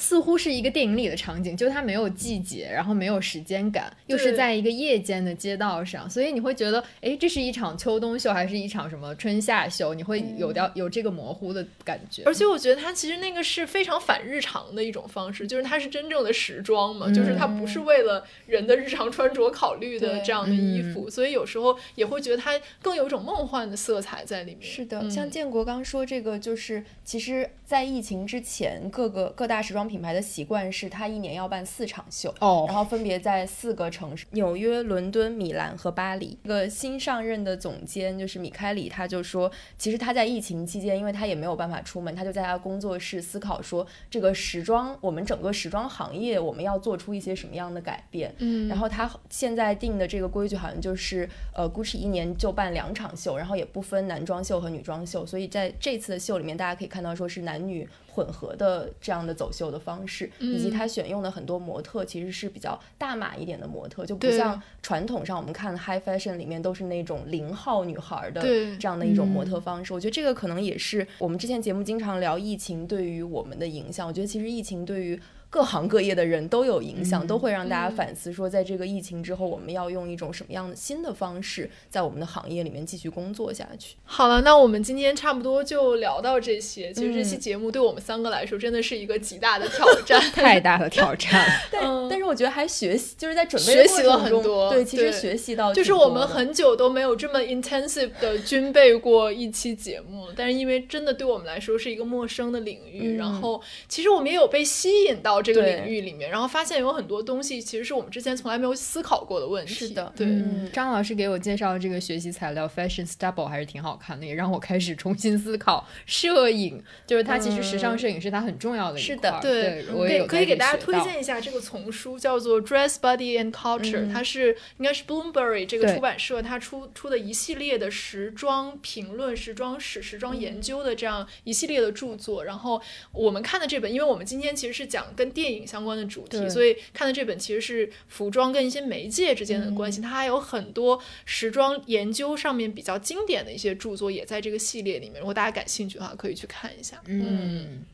似乎是一个电影里的场景，就它没有季节，然后没有时间感，又是在一个夜间的街道上，所以你会觉得，哎，这是一场秋冬秀还是一场什么春夏秀？你会有掉有这个模糊的感觉。
而且我觉得它其实那个是非常反日常的一种方式，就是它是真正的时装嘛，就是它不是为了人的日常穿着考虑的这样的衣服，所以有时候也会觉得它更有一种梦幻的色彩在里面。
是的，像建国刚说这个，就是其实在疫情之前，各个各大时装。品牌的习惯是，他一年要办四场秀，哦，然后分别在四个城市：纽约、伦敦、米兰和巴黎。一个新上任的总监就是米开里，他就说，其实他在疫情期间，因为他也没有办法出门，他就在他工作室思考说，这个时装，我们整个时装行业，我们要做出一些什么样的改变？嗯，然后他现在定的这个规矩好像就是，呃，GUCCI 一年就办两场秀，然后也不分男装秀和女装秀，所以在这次的秀里面，大家可以看到说是男女。混合的这样的走秀的方式，以及他选用的很多模特其实是比较大码一点的模特，就不像传统上我们看 high fashion 里面都是那种零号女孩的这样的一种模特方式。我觉得这个可能也是我们之前节目经常聊疫情对于我们的影响。我觉得其实疫情对于各行各业的人都有影响，都会让大家反思说，在这个疫情之后，我们要用一种什么样的新的方式，在我们的行业里面继续工作下去。
好了，那我们今天差不多就聊到这些。其实这期节目对我们三个来说，真的是一个极大的挑战，<laughs>
太大的挑战。<laughs>
但但是我觉得还学习，就是在准备
学习了很多。
对，其实学习到
就是我们很久都没有这么 intensive 的军备过一期节目，但是因为真的对我们来说是一个陌生的领域，然后其实我们也有被吸引到。到这个领域里面，然后发现有很多东西其实是我们之前从来没有思考过的问题。
是的，
对。
张老师给我介绍这个学习材料 Fashion Stable 还是挺好看的，也让我开始重新思考 <laughs> 摄影，就是它其实时尚摄影是它很重要的一
块。
对，
我也
可以给大家推荐一下这个丛书，叫做 Dress Body and Culture，它是应该是 Bloomsbury 这个出版社它出出的一系列的时装评论、时装史、时装研究的这样一系列的著作。然后我们看的这本，因为我们今天其实是讲跟电影相关的主题，所以看的这本其实是服装跟一些媒介之间的关系。它还有很多时装研究上面比较经典的一些著作，也在这个系列里面。如果大家感兴趣的话，可以去看一下。
嗯。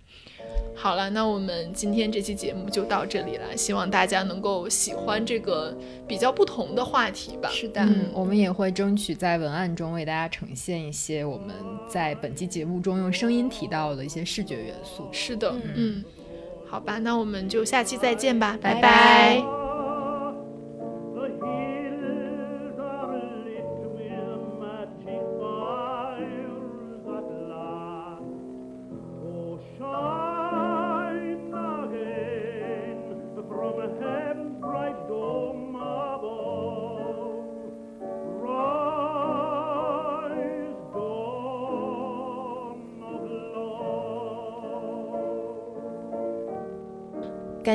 好了，那我们今天这期节目就到这里了。希望大家能够喜欢这个比较不同的话题吧。
是的，
嗯，我们也会争取在文案中为大家呈现一些我们在本期节目中用声音提到的一些视觉元素。
是的，嗯，好吧，那我们就下期再见吧，
拜
拜。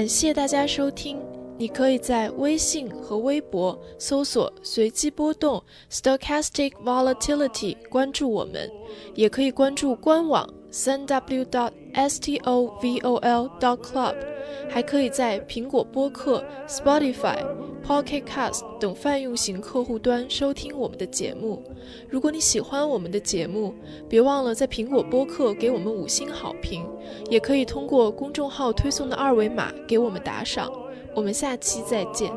感谢大家收听。你可以在微信和微博搜索“随机波动 ”（Stochastic Volatility） 关注我们，也可以关注官网 www.stovol.club，还可以在苹果播客、Spotify、Pocket Cast 等泛用型客户端收听我们的节目。如果你喜欢我们的节目，别忘了在苹果播客给我们五星好评。也可以通过公众号推送的二维码给我们打赏，我们下期再见。